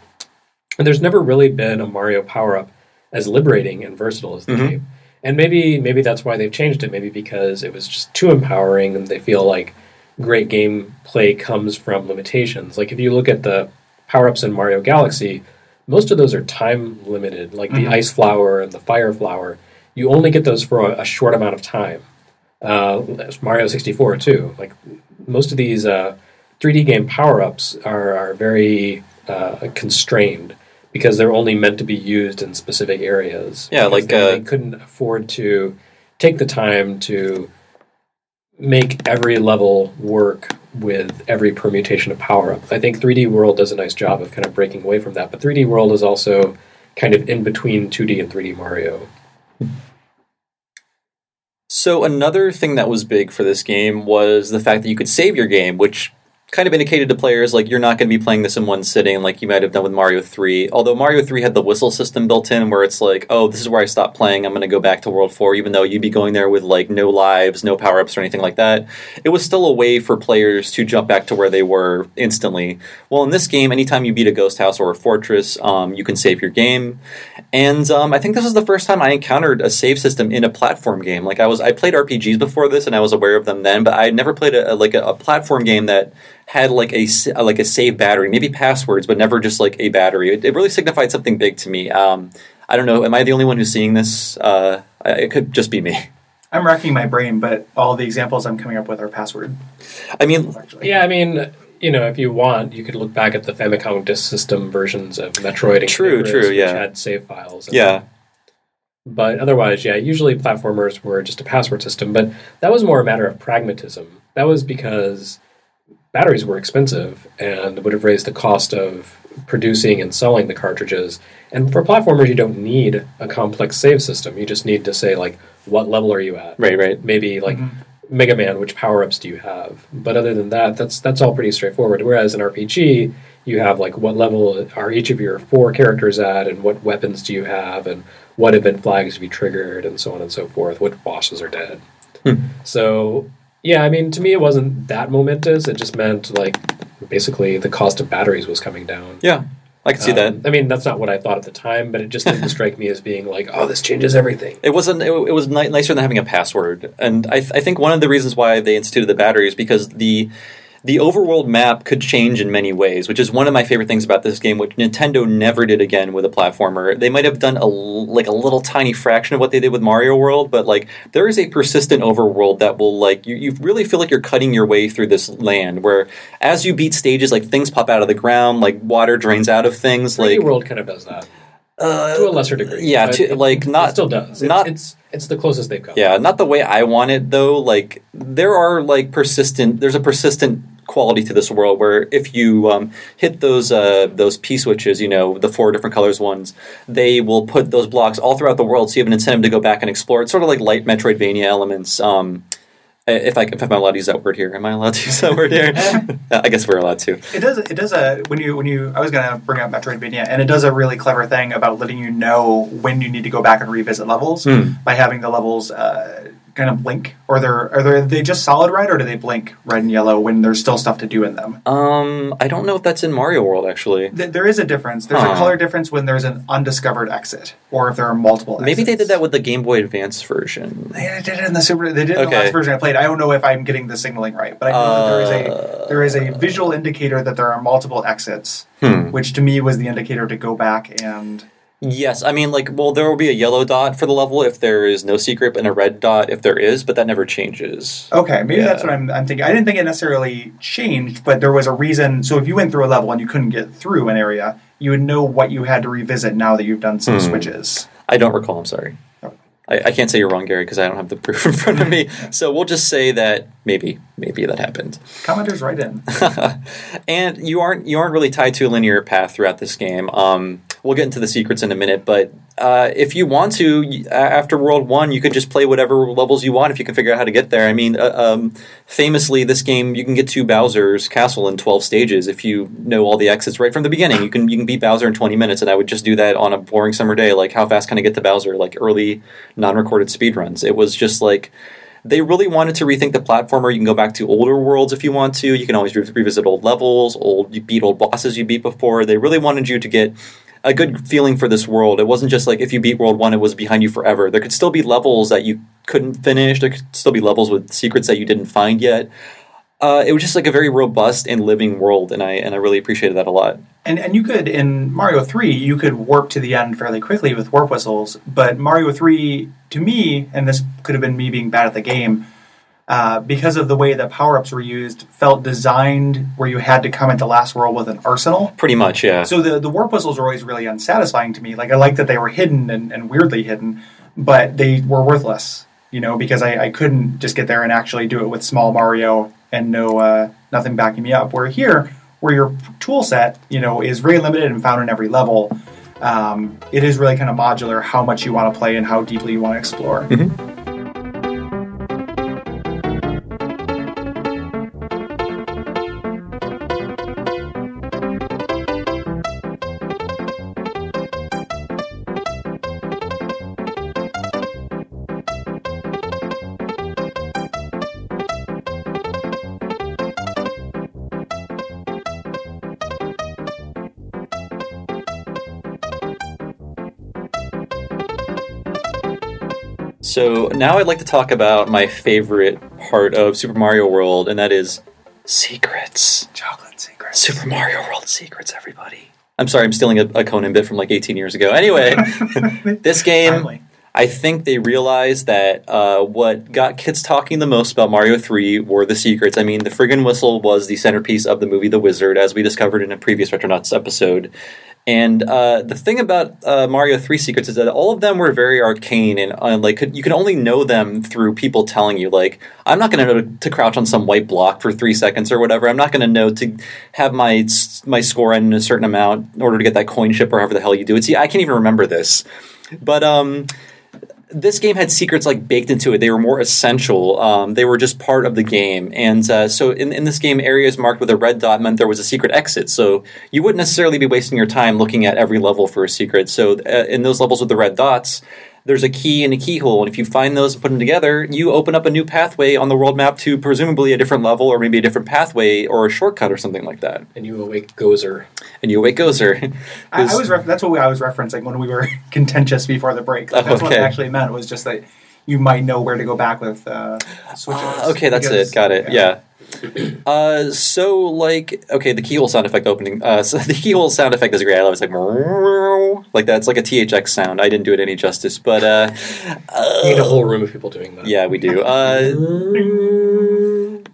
And there's never really been a Mario power up as liberating and versatile as the Mhm. cape. And maybe maybe that's why they've changed it. Maybe because it was just too empowering, and they feel like great gameplay comes from limitations. Like if you look at the power ups in Mario Galaxy, most of those are time limited. Like the Mhm. ice flower and the fire flower, you only get those for a, a short amount of time. Uh, Mario 64 too. Like most of these uh, 3D game power ups are, are very uh, constrained because they're only meant to be used in specific areas. Yeah, like, they, uh, they couldn't afford to take the time to make every level work with every permutation of power up. I think 3D World does a nice job of kind of breaking away from that, but 3D World is also kind of in between 2D and 3D Mario. So another thing that was big for this game was the fact that you could save your game, which kind of indicated to players like you're not going to be playing this in one sitting like you might have done with Mario 3. Although Mario 3 had the whistle system built in where it's like, oh, this is where I stopped playing. I'm going to go back to World 4 even though you'd be going there with like no lives, no power-ups or anything like that. It was still a way for players to jump back to where they were instantly. Well, in this game, anytime you beat a ghost house or a fortress, um, you can save your game. And um, I think this was the first time I encountered a save system in a platform game. Like I was, I played RPGs before this, and I was aware of them then, but I had never played a, a- like a, a platform game that had like a like a save battery, maybe passwords, but never just like a battery. It, it really signified something big to me. Um, I don't know. Am I the only one who's seeing this? Uh, it could just be me. i'm racking my brain but all the examples i'm coming up with are password I mean, actually Yeah, I mean, you know, if you want, you could look back at the Famicom Disk System versions of Metroid and True, Kid true, yeah. which had save files. yeah. them. But otherwise, yeah, usually platformers were just a password system. But that was more a matter of pragmatism. That was because batteries were expensive and would have raised the cost of producing and selling the cartridges. And for platformers, you don't need a complex save system. You just need to say, like, what level are you at? Right, right. maybe like mm-hmm. Mega Man, which power ups do you have? But other than that, that's that's all pretty straightforward. Whereas in RPG, you have like what level are each of your four characters at, and what weapons do you have, and what event flags have you triggered, and so on and so forth. What bosses are dead. Hmm. So yeah, I mean, to me, it wasn't that momentous. It just meant like basically the cost of batteries was coming down. Yeah, I can see that. Um, I mean, that's not what I thought at the time, but it just didn't strike me as being like, oh, this changes everything. It wasn't. It, it was ni- nicer than having a password, and I, th- I think one of the reasons why they instituted the battery is because the the overworld map could change in many ways, which is one of my favorite things about this game, which Nintendo never did again with a platformer. They might have done a like a little tiny fraction of what they did with Mario World, but like there is a persistent overworld that will like you, you really feel like you're cutting your way through this land where as you beat stages, like things pop out of the ground, like water drains out of things, 3D like World kind of does that uh, to a lesser degree. yeah, to- it- like, not- still does. It's, not- it's it's the closest they've come. Yeah, not the way I want it though. Like there are like persistent. There's a persistent quality to this world where if you um, hit those uh, those P switches, you know the four different colors ones, they will put those blocks all throughout the world, so you have an incentive to go back and explore. It's sort of like light Metroidvania elements. Um, if I if I'm allowed to use that word here, am I allowed to use that word here? I guess we're allowed to. It does. It does a when you when you. I was gonna bring up Metroidvania, and it does a really clever thing about letting you know when you need to go back and revisit levels Hmm. by having the levels uh, kind of blink, or they're are they, are they just solid red, or do they blink red and yellow when there's still stuff to do in them? Um, I don't know if that's in Mario World actually. Th- There is a difference. There's Huh. a color difference when there's an undiscovered exit, or if there are multiple. Maybe they did that with the Game Boy Advance version. They did it in the super. They did it in the Okay. last version I played. I don't know if I'm getting the signaling right, but I know that there is a there is a visual indicator that there are multiple exits, Hmm. which to me was the indicator to go back and. Yes, I mean, like, well, there will be a yellow dot for the level if there is no secret, and a red dot if there is, but that never changes. Okay, maybe Yeah. that's what I'm, I'm thinking. I didn't think it necessarily changed, but there was a reason. So if you went through a level and you couldn't get through an area, you would know what you had to revisit now that you've done some Hmm. switches. I don't recall. I'm sorry. Oh. I, I can't say you're wrong, Gary, because I don't have the proof in front of me. So we'll just say that maybe, maybe that happened. Commenters right in. and you aren't you aren't really tied to a linear path throughout this game. Um, we'll get into the secrets in a minute, but uh, if you want to, after World One, you can just play whatever levels you want if you can figure out how to get there. I mean, uh, um, famously, this game you can get to Bowser's castle in twelve stages if you know all the exits right from the beginning. You can you can beat Bowser in twenty minutes, and I would just do that on a boring summer day. Like, how fast can I get to Bowser? Like early non-recorded speed runs. It was just like they really wanted to rethink the platformer. You can go back to older worlds if you want to. You can always re- revisit old levels, old you beat old bosses you beat before. They really wanted you to get a good feeling for this world. It wasn't just like if you beat World One, it was behind you forever. There could still be levels that you couldn't finish. There could still be levels with secrets that you didn't find yet. Uh, it was just like a very robust and living world, and I and I really appreciated that a lot. And and you could in Mario three you could warp to the end fairly quickly with warp whistles, but Mario three to me, and this could have been me being bad at the game, uh, because of the way that power ups were used, felt designed where you had to come at the last world with an arsenal. Pretty much, yeah. So the the warp whistles were always really unsatisfying to me. Like I like that they were hidden and, and weirdly hidden, but they were worthless. You know, because I, I couldn't just get there and actually do it with small Mario and no uh, nothing backing me up. Where here, where your tool set, you know, is very limited and found in every level, um, it is really kind of modular how much you want to play and how deeply you want to explore. So now I'd like to talk about my favorite part of Super Mario World, and that is secrets. Chocolate secrets. Super Mario World secrets, everybody. I'm sorry, I'm stealing a, a Conan bit from like 18 years ago. Anyway, this game, Finally. I think they realized that uh, what got kids talking the most about Mario 3 were the secrets. I mean, the friggin' whistle was the centerpiece of the movie The Wizard, as we discovered in a previous Retronauts episode. And uh, the thing about uh, Mario 3 secrets is that all of them were very arcane and uh, like could, you can only know them through people telling you. Like, I'm not going to know to, crouch on some white block for three seconds or whatever. I'm not going to know to have my my score in a certain amount in order to get that coin chip or however the hell you do it. See, I can't even remember this, but um, this game had secrets like baked into it. They were more essential. Um, they were just part of the game. And uh, so in, in this game, areas marked with a red dot meant there was a secret exit. So you wouldn't necessarily be wasting your time looking at every level for a secret. So uh, in those levels with the red dots, there's a key and a keyhole. And if you find those and put them together, you open up a new pathway on the world map to presumably a different level or maybe a different pathway or a shortcut or something like that. And you awake Gozer. And you awake Gozer. I, I was ref- that's what I was referencing when we were contentious before the break. Like, that's what it Okay. actually meant was just that you might know where to go back with uh, switches. Ah, okay, that's Because- it. Got it. Yeah. Uh, so like, okay, the keyhole sound effect opening. Uh, so the keyhole sound effect is great. I love it. It's like like that. It's like a THX sound. I didn't do it any justice, but uh, You need a whole room of people doing that. yeah, we do. Uh,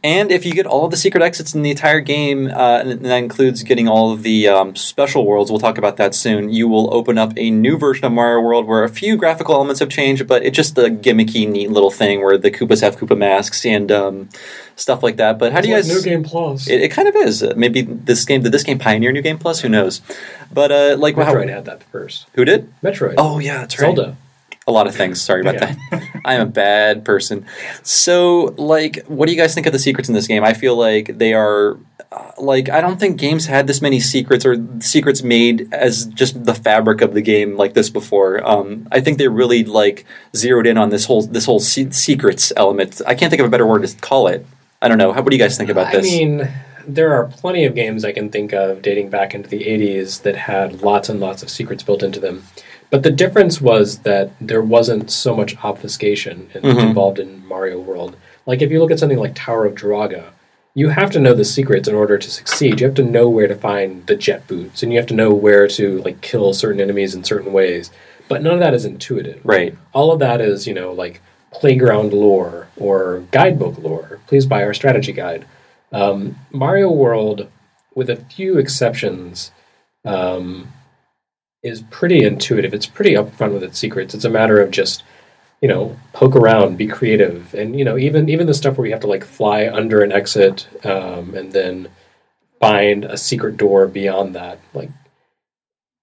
and if you get all of the secret exits in the entire game, uh, and that includes getting all of the um, special worlds, we'll talk about that soon. You will open up a new version of Mario World where a few graphical elements have changed, but it's just a gimmicky, neat little thing where the Koopas have Koopa masks and um, stuff like that. But how do you It's guys? like New Game Plus. It, it kind of is. Maybe this game did this game pioneer New Game Plus? Who knows? But uh, like how- Metroid had that first. who did? Metroid. Oh yeah, that's right. Zelda. A lot of things. Sorry about Yeah. that. I am a bad person. So, like, what do you guys think of the secrets in this game? I feel like they are. Uh, like, I don't think games had this many secrets or secrets made as just the fabric of the game like this before. Um, I think they really like zeroed in on this whole this whole se- secrets element. I can't think of a better word to call it. I don't know. How, what do you guys think about this? I mean, there are plenty of games I can think of dating back into the 80s that had lots and lots of secrets built into them. But the difference was that there wasn't so much obfuscation in- Mhm. involved in Mario World. Like, if you look at something like Tower of Druaga, you have to know the secrets in order to succeed. You have to know where to find the jet boots, and you have to know where to like kill certain enemies in certain ways. But none of that is intuitive right. all of that is you know like playground lore or guidebook lore please buy our strategy guide um, mario world with a few exceptions um, is pretty intuitive. It's pretty upfront with its secrets. It's a matter of just you know poke around be creative. And you know even even the stuff where you have to like fly under an exit um, and then find a secret door beyond that. Like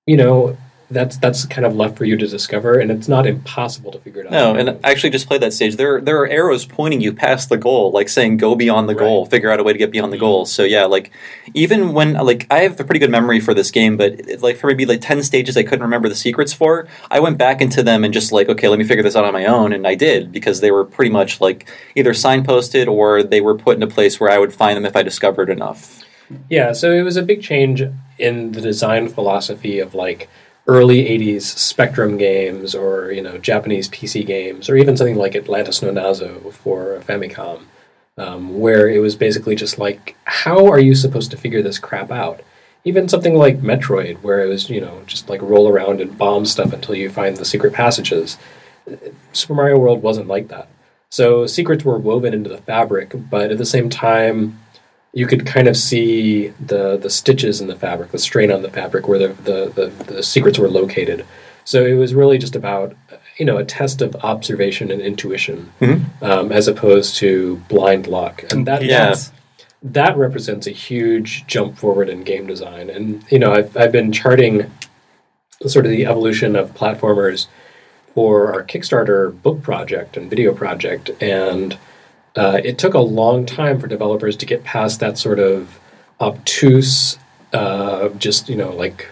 you know that's that's kind of left for you to discover and it's not impossible to figure it out No, and I actually just played that stage. There, there are arrows pointing you past the goal, like saying "go beyond the goal," figure out a way to get beyond the goal. So yeah, like even when like I have a pretty good memory for this game, but it- like for maybe like ten stages I couldn't remember the secrets for. I went back into them and just like okay, let me figure this out on my own, and I did because they were pretty much like either signposted or they were put in a place where I would find them if I discovered enough. Yeah, so it was a big change in the design philosophy of like early 80s Spectrum games or, you know, Japanese PC games or even something like Atlantis no Nazo for Famicom, um, where it was basically just like, how are you supposed to figure this crap out? Even something like Metroid, where it was, you know, just like roll around and bomb stuff until you find the secret passages. Super Mario World wasn't like that. So secrets were woven into the fabric, but at the same time, you could kind of see the the stitches in the fabric, the strain on the fabric, where the the, the, the secrets were located. So it was really just about you know a test of observation and intuition, um, as opposed to blind luck, and that Yeah. that represents a huge jump forward in game design. And you know, I've I've been charting sort of the evolution of platformers for our Kickstarter book project and video project, and uh, it took a long time for developers to get past that sort of obtuse, uh, just you know, like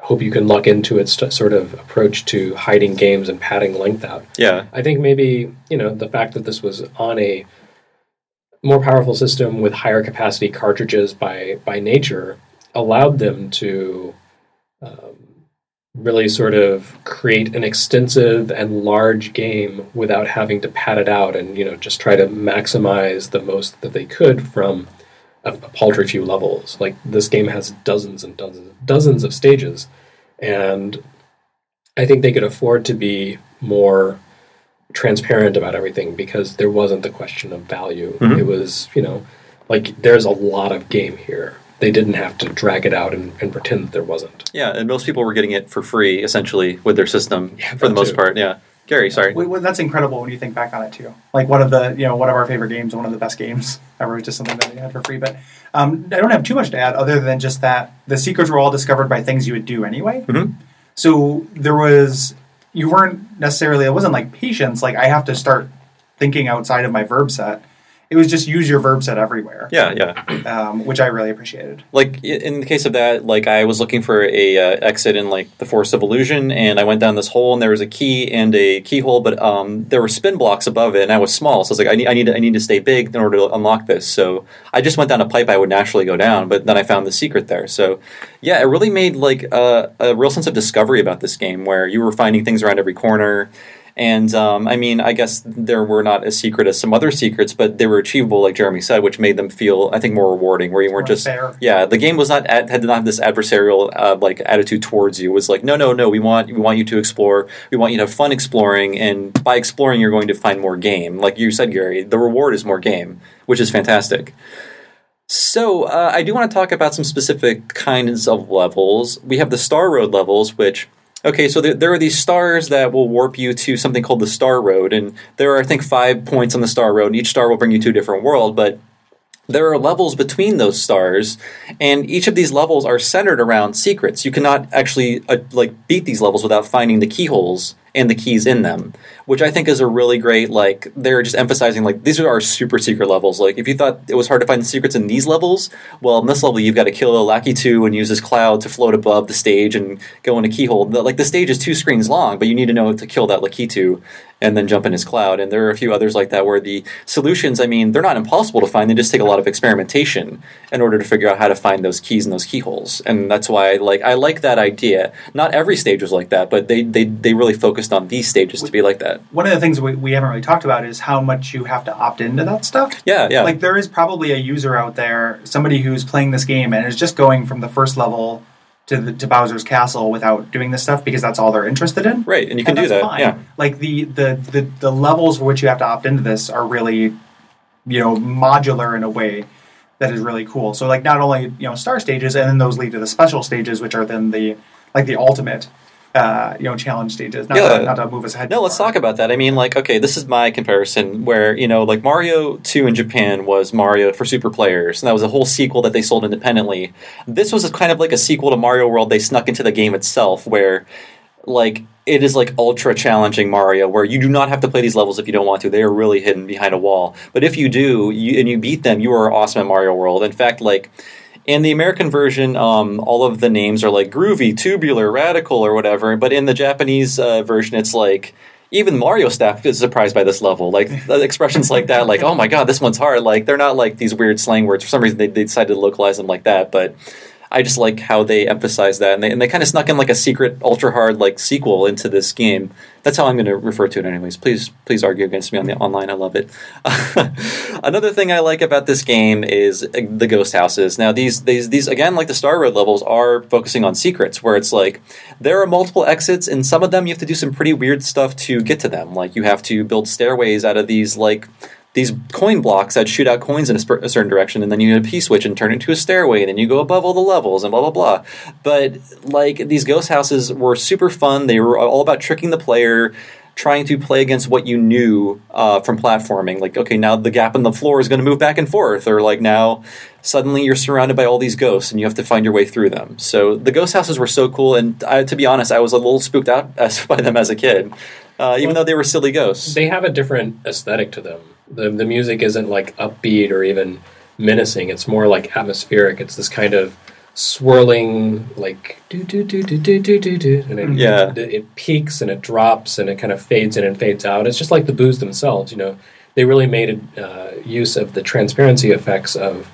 hope you can luck into it st- sort of approach to hiding games and padding length out. Yeah, I think maybe you know the fact that this was on a more powerful system with higher capacity cartridges by by nature allowed them to really sort of create an extensive and large game without having to pad it out and you know just try to maximize the most that they could from a, a paltry few levels. Like this game has dozens and dozens dozens of stages, and I think they could afford to be more transparent about everything because there wasn't the question of value. Mhm. It was, you know, like there's a lot of game here. They didn't have to drag it out and, and pretend that there wasn't. yeah, and most people were getting it for free essentially with their system Yeah, for the most too. part. Yeah, Gary, sorry. Well, well, that's incredible when you think back on it too. Like one of the you know one of our favorite games, one of the best games ever, was just something that they had for free. But um, I don't have too much to add other than just that the secrets were all discovered by things you would do anyway. Mhm. So there was you weren't necessarily it wasn't like patience. Like I have to start thinking outside of my verb set. It was just use your verb set everywhere, Yeah, yeah. um, which I really appreciated. like in the case of that like i was looking for a uh, exit in like the forest of illusion and i went down this hole and there was a key and a keyhole but um, there were spin blocks above it and i was small so i was like i need, I need, to, I need to stay big in order to unlock this so i just went down a pipe i would naturally go down but then i found the secret there so yeah it really made like a, a real sense of discovery about this game where you were finding things around every corner And um, I mean, I guess there were not as secret as some other secrets, but they were achievable, like Jeremy said, which made them feel, I think, more rewarding. Where you weren't More just, fair. yeah, the game was not had did not have this adversarial uh, like attitude towards you. It was like, no, no, no, we want we want you to explore. We want you to have fun exploring, and by exploring, you're going to find more game. Like you said, Gary, the reward is more game, which is fantastic. So, uh, I do want to talk about some specific kinds of levels. We have the Star Road levels, which, okay, so there, there are these stars that will warp you to something called the Star Road, and there are, I think, five points on the Star Road, and each star will bring you to a different world, but there are levels between those stars, and each of these levels are centered around secrets. You cannot actually uh, like beat these levels without finding the keyholes and the keys in them, which I think is a really great like they're just emphasizing like these are our super secret levels. Like if you thought it was hard to find the secrets in these levels, well in this level you've got to kill a Lakitu and use this cloud to float above the stage and go in a keyhole. Like the stage is two screens long, but you need to know to kill that Lakitu and then jump in his cloud. And there are a few others like that where the solutions, I mean, they're not impossible to find. They just take a lot of experimentation in order to figure out how to find those keys and those keyholes. And that's why I like I like that idea. Not every stage was like that, but they they, they really focused on these stages to be like that. One of the things we, we haven't really talked about is how much you have to opt into that stuff. Yeah, yeah. Like there is probably a user out there, somebody who's playing this game and is just going from the first level to the, to Bowser's castle without doing this stuff because that's all they're interested in. right, and you can And do that's that. fine. Yeah. Like the, the the the levels for which you have to opt into this are really, you know, modular in a way that is really cool. So like not only you know star stages and then those lead to the special stages, which are then the like the ultimate, uh, you know, challenge stages. Not, Yeah. to, not to move us ahead. No, let's far. talk about that. I mean, like, okay, this is my comparison where, you know, like Mario 2 in Japan was Mario for super players, and that was a whole sequel that they sold independently. This was a kind of like a sequel to Mario World they snuck into the game itself, where, like, it is like ultra challenging Mario, where you do not have to play these levels if you don't want to. They are really hidden behind a wall. But if you do, you, and you beat them, you are awesome at Mario World. In fact, like, in the American version, um, all of the names are like groovy, tubular, radical, or whatever. But in the Japanese uh, version, it's like even Mario staff is surprised by this level. Like expressions like that, like "Oh my god, this one's hard." Like they're not like these weird slang words. For some reason, they, they decided to localize them like that. But I just like how they emphasize that, and they, and they kind of snuck in like a secret, ultra hard like sequel into this game. That's how I'm going to refer to it, anyways. Please, please argue against me on the online. I love it. Another thing I like about this game is uh, the ghost houses. Now, these these these again, like the Star Road levels, are focusing on secrets, where it's like there are multiple exits, and some of them you have to do some pretty weird stuff to get to them. Like you have to build stairways out of these like these coin blocks that shoot out coins in a, sp- a certain direction, and then you need a P switch and turn it into a stairway, and then you go above all the levels and blah blah blah. But like these ghost houses were super fun. They were all about tricking the player, trying to play against what you knew uh, from platforming. Like, okay, now the gap in the floor is going to move back and forth, or like now suddenly you're surrounded by all these ghosts and you have to find your way through them. So the ghost houses were so cool, and I, to be honest, I was a little spooked out as, by them as a kid, uh, even Well, though they were silly ghosts. They have a different aesthetic to them. The the music isn't like upbeat or even menacing. It's more like atmospheric. It's this kind of swirling like do do do do do do do do and it, Yeah. it, it peaks and it drops and it kind of fades in and fades out. It's just like the boos themselves, you know. They really made uh, use of the transparency effects of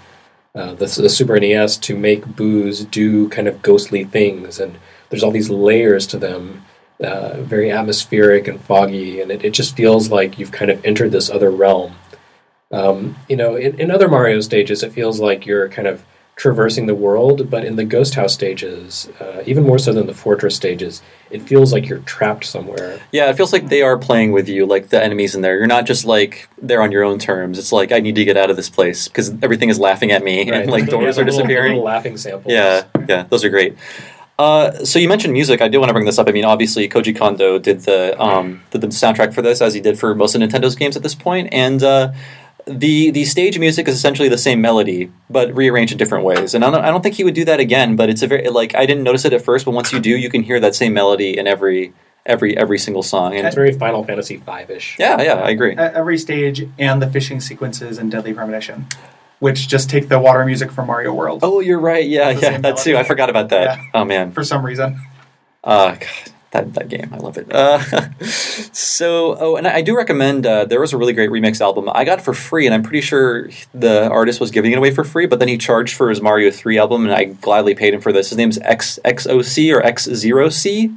uh, the, the Super NES to make boos do kind of ghostly things, and there's all these layers to them, uh, very atmospheric and foggy, and it, it just feels like you've kind of entered this other realm. Um, you know, in, in other Mario stages, it feels like you're kind of traversing the world, but in the Ghost House stages, uh, even more so than the Fortress stages, it feels like you're trapped somewhere. Yeah, it feels like they are playing with you, like the enemies in there. You're not just like there on your own terms. It's like I need to get out of this place because everything is laughing at me and like doors the are little- disappearing. Little laughing samples. Yeah, yeah, those are great. Uh, so you mentioned music. I do want to bring this up. I mean, obviously Koji Kondo did the um, did the soundtrack for this, as he did for most of Nintendo's games at this point, and uh, the the stage music is essentially the same melody, but rearranged in different ways. And I don't, I don't think he would do that again. But it's a very like I didn't notice it at first, but once you do, you can hear that same melody in every every every single song. And It's very Final Fantasy V-ish. yeah, yeah, I agree. At every stage and the fishing sequences in Deadly Premonition, which just take the water music from Mario World Oh, you're right. Yeah, yeah, same that too. I forgot about that. Yeah. Oh man. for some reason. Uh, God, that that game, I love it. Uh, so, oh, and I, I do recommend. Uh, there was a really great remix album I got for free, and I'm pretty sure the artist was giving it away for free. But then he charged for his Mario Three album, and I gladly paid him for this. His name's X XOC or X Zero C.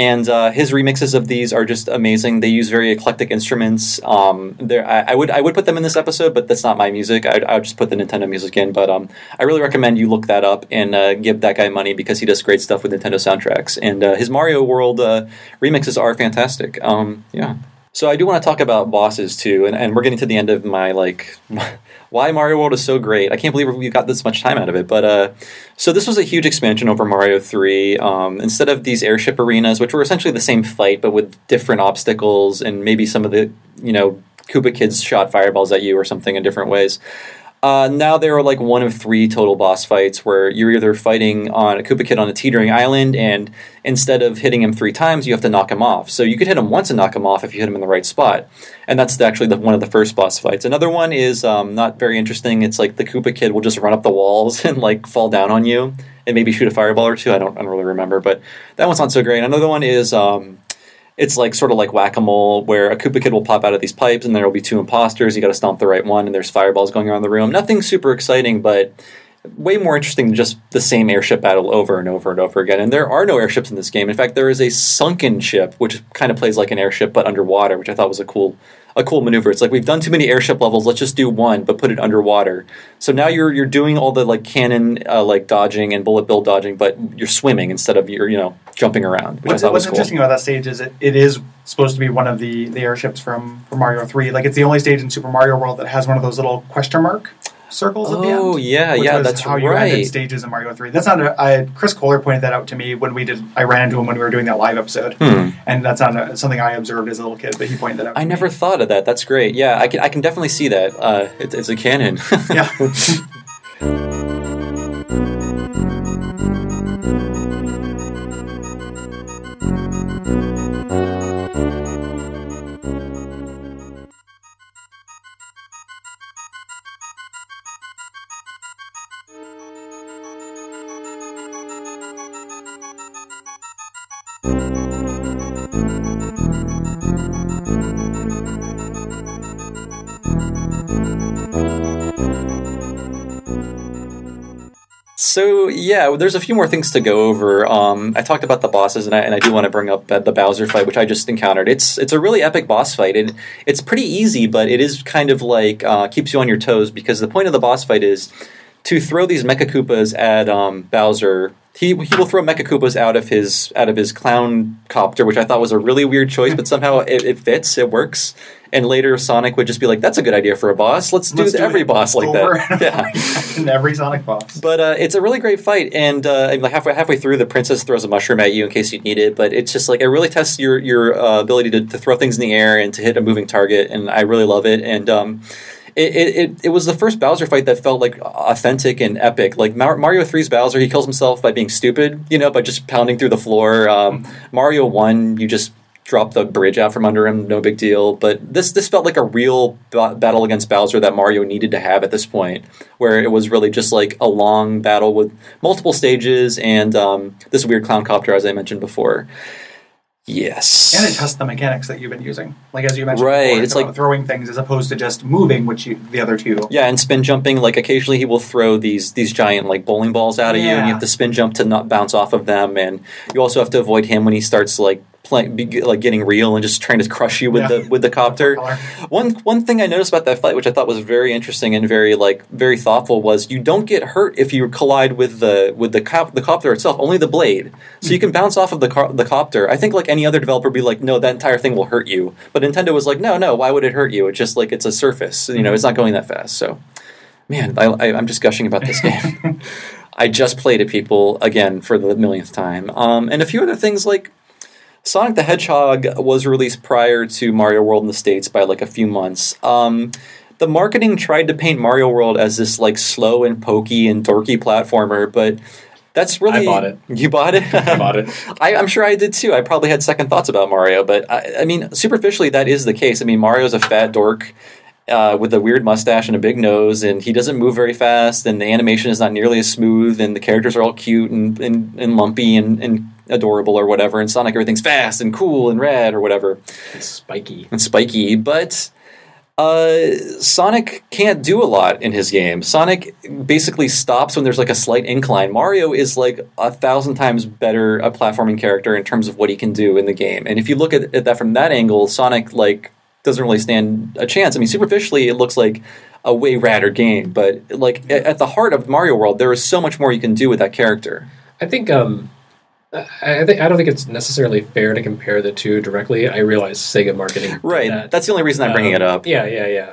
and uh, his remixes of these are just amazing. They use very eclectic instruments. Um, there, I, I would I would put them in this episode, but that's not my music. I, I would just put the Nintendo music in. But um, I really recommend you look that up and uh, give that guy money because he does great stuff with Nintendo soundtracks. And uh, his Mario World uh, remixes are fantastic. Um, yeah. So I do want to talk about bosses too, and, and we're getting to the end of my like why Mario World is so great. I can't believe we got this much time out of it. But uh, so this was a huge expansion over Mario Three. Um, instead of these airship arenas, which were essentially the same fight but with different obstacles and maybe some of the you know Koopa kids shot fireballs at you or something in different ways. Uh, now there are like one of three total boss fights where you're either fighting on a Koopa Kid on a teetering island, and instead of hitting him three times, you have to knock him off. So you could hit him once and knock him off if you hit him in the right spot, and that's actually the, one of the first boss fights. Another one is um, not very interesting. It's like the Koopa Kid will just run up the walls and like fall down on you and maybe shoot a fireball or two. I don't, I don't really remember, but that one's not so great. Another one is. Um, it's like sort of like whack a mole, where a Koopa Kid will pop out of these pipes, and there will be two imposters. You got to stomp the right one, and there's fireballs going around the room. Nothing super exciting, but way more interesting than just the same airship battle over and over and over again. And there are no airships in this game. In fact, there is a sunken ship, which kind of plays like an airship but underwater, which I thought was a cool a cool maneuver. It's like we've done too many airship levels. Let's just do one, but put it underwater. So now you're you're doing all the like cannon uh, like dodging and bullet bill dodging, but you're swimming instead of you're you know jumping around. Which What's, what's cool. interesting about that stage is it, it is supposed to be one of the, the airships from, from Mario 3. Like, it's the only stage in Super Mario World that has one of those little question mark circles at the end. Oh yeah, yeah, that's how you right. ended stages in Mario 3. That's not a, I, Chris Kohler pointed that out to me when we did, I ran into him when we were doing that live episode. Hmm. And that's not a, something I observed as a little kid, but he pointed that out. I never Me. thought of that. That's great. Yeah, I can I can definitely see that. Uh, it, it's a canon. Yeah. So yeah, there's a few more things to go over. Um, I talked about the bosses, and I, and I do want to bring up uh, the Bowser fight, which I just encountered. It's it's a really epic boss fight, and it's pretty easy, but it is kind of like uh, keeps you on your toes because the point of the boss fight is to throw these Mecha Koopas at um, Bowser. He he will throw Mecha Koopas out of his out of his clown copter, which I thought was a really weird choice, but somehow it, it fits, it works. And later Sonic would just be like, "That's a good idea for a boss. Let's do Let's do every boss like that." Yeah. in every Sonic boss. But uh, it's a really great fight, and uh, like halfway halfway through, the princess throws a mushroom at you in case you need it. But it's just like it really tests your your uh, ability to, to throw things in the air and to hit a moving target, and I really love it. And um, it, it, it, was the first Bowser fight that felt like authentic and epic. Like Mar- Mario 3's Bowser, he kills himself by being stupid, you know, by just pounding through the floor. Um, Mario 1, you just drop the bridge out from under him, no big deal. But this this felt like a real ba- battle against Bowser that Mario needed to have at this point, where it was really just like a long battle with multiple stages and um, this weird clown copter, as I mentioned before. Yes. And it tests the mechanics that you've been using. Like, as you mentioned Right, before, it's about like- throwing things as opposed to just moving, which you, the other two. Yeah, and spin jumping, like occasionally he will throw these these giant like bowling balls out of you, and you have to spin jump to not bounce off of them, and you also have to avoid him when he starts like playing, be, like getting real and just trying to crush you with Yeah. the with the copter. One one thing I noticed about that fight, which I thought was very interesting and very like very thoughtful, was you don't get hurt if you collide with the with the cop, the copter itself, only the blade. So you can bounce off of the the copter. I think like any other developer would be like, no, that entire thing will hurt you. But Nintendo was like, no, no, why would it hurt you? It's just like it's a surface. You know, it's not going that fast. So, man, I, I, I'm just gushing about this game. I just played it, people, again for the millionth time, um, and a few other things like Sonic the Hedgehog was released prior to Mario World in the States by like a few months. Um, the marketing tried to paint Mario World as this like slow and pokey and dorky platformer, but that's really I bought it. You bought it. I bought it. I, I'm sure I did too. I probably had second thoughts about Mario, but I, I mean, superficially, that is the case. I mean, Mario's a fat dork uh, with a weird mustache and a big nose, and he doesn't move very fast, and the animation is not nearly as smooth, and the characters are all cute and, and, and lumpy and, and adorable or whatever. And Sonic, everything's fast and cool and rad or whatever It's spiky. and spiky, but Uh, Sonic can't do a lot in his game. Sonic basically stops when there's like a slight incline. Mario is like a thousand times better a platforming character in terms of what he can do in the game. And if you look at, at that from that angle, Sonic like doesn't really stand a chance. I mean, superficially, it looks like a way radder game, but like at, at the heart of Mario World, there is so much more you can do with that character. I think um, I, think I don't think it's necessarily fair to compare the two directly. I realize Sega marketing, Right. that. That's the only reason I'm bringing it up. Yeah, yeah, yeah.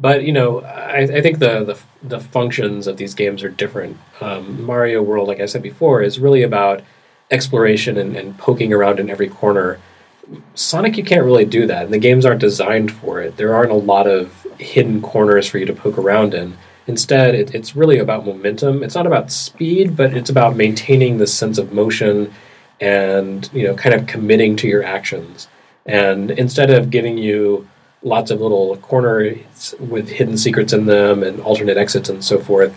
But you know, I, I think the, the the functions of these games are different. Um, Mario World, like I said before, is really about exploration and, and poking around in every corner. Sonic, you can't really do that, and the games aren't designed for it. There aren't a lot of hidden corners for you to poke around in. Instead, it, it's really about momentum. It's not about speed, but it's about maintaining this sense of motion and you know, kind of committing to your actions. And instead of giving you lots of little corners with hidden secrets in them and alternate exits and so forth,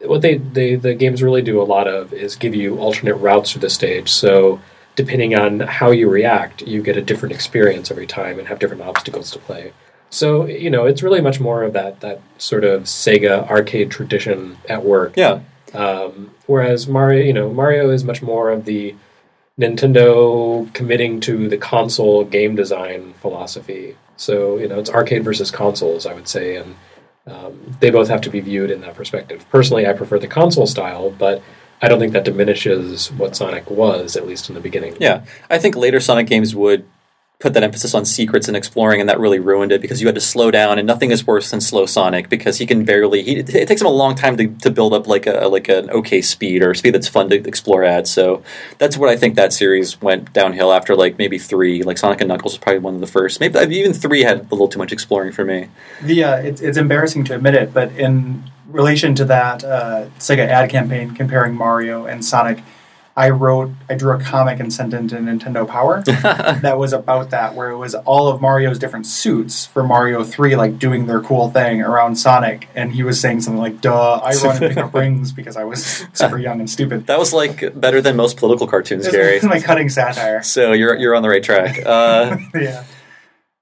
what they, they the games really do a lot of is give you alternate routes through the stage. So depending on how you react, you get a different experience every time and have different obstacles to play. So you know, it's really much more of that that sort of Sega arcade tradition at work. Yeah. Um, whereas Mario, you know, Mario is much more of the Nintendo committing to the console game design philosophy. So you know, it's arcade versus consoles, I would say, and um, they both have to be viewed in that perspective. Personally, I prefer the console style, but I don't think that diminishes what Sonic was, at least in the beginning. Yeah, I think later Sonic games would put that emphasis on secrets and exploring, and that really ruined it because you had to slow down, and nothing is worse than slow Sonic because he can barely. He, it takes him a long time to, to build up like a like an okay speed or speed that's fun to explore at. So that's what I think that series went downhill after like maybe three. Like Sonic and Knuckles was probably one of the first. Maybe even three had a little too much exploring for me. The uh, it's, it's embarrassing to admit it, but in relation to that uh, Sega ad campaign comparing Mario and Sonic, I wrote, I drew a comic and sent it to Nintendo Power that was about that, where it was all of Mario's different suits for Mario Three, like doing their cool thing around Sonic, and he was saying something like, "Duh, I run and pick up rings because I was super young and stupid." That was like better than most political cartoons, This Gary. is my cutting satire. So you're you're on the right track. Uh, yeah.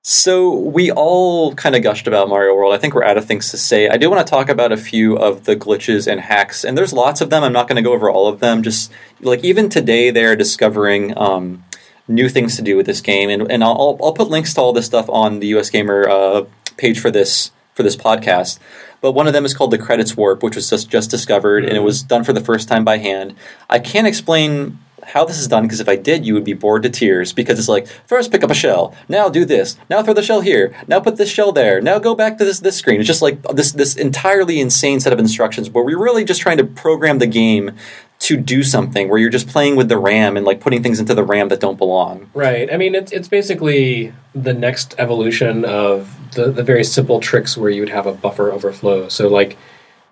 So we all kind of gushed about Mario World. I think we're out of things to say. I do want to talk about a few of the glitches and hacks, and there's lots of them. I'm not going to go over all of them. Just like even today, they're discovering um, new things to do with this game, and and I'll I'll put links to all this stuff on the US Gamer uh, page for this for this podcast. But one of them is called the credits warp, which was just just discovered, and it was done for the first time by hand. I can't explain how this is done because if I did, you would be bored to tears because it's like first pick up a shell, now do this, now throw the shell here, now put this shell there, now go back to this this screen. It's just like this this entirely insane set of instructions where we're really just trying to program the game to do something where you're just playing with the RAM and like putting things into the RAM that don't belong. Right. I mean, it's it's basically the next evolution of the the very simple tricks where you would have a buffer overflow. So like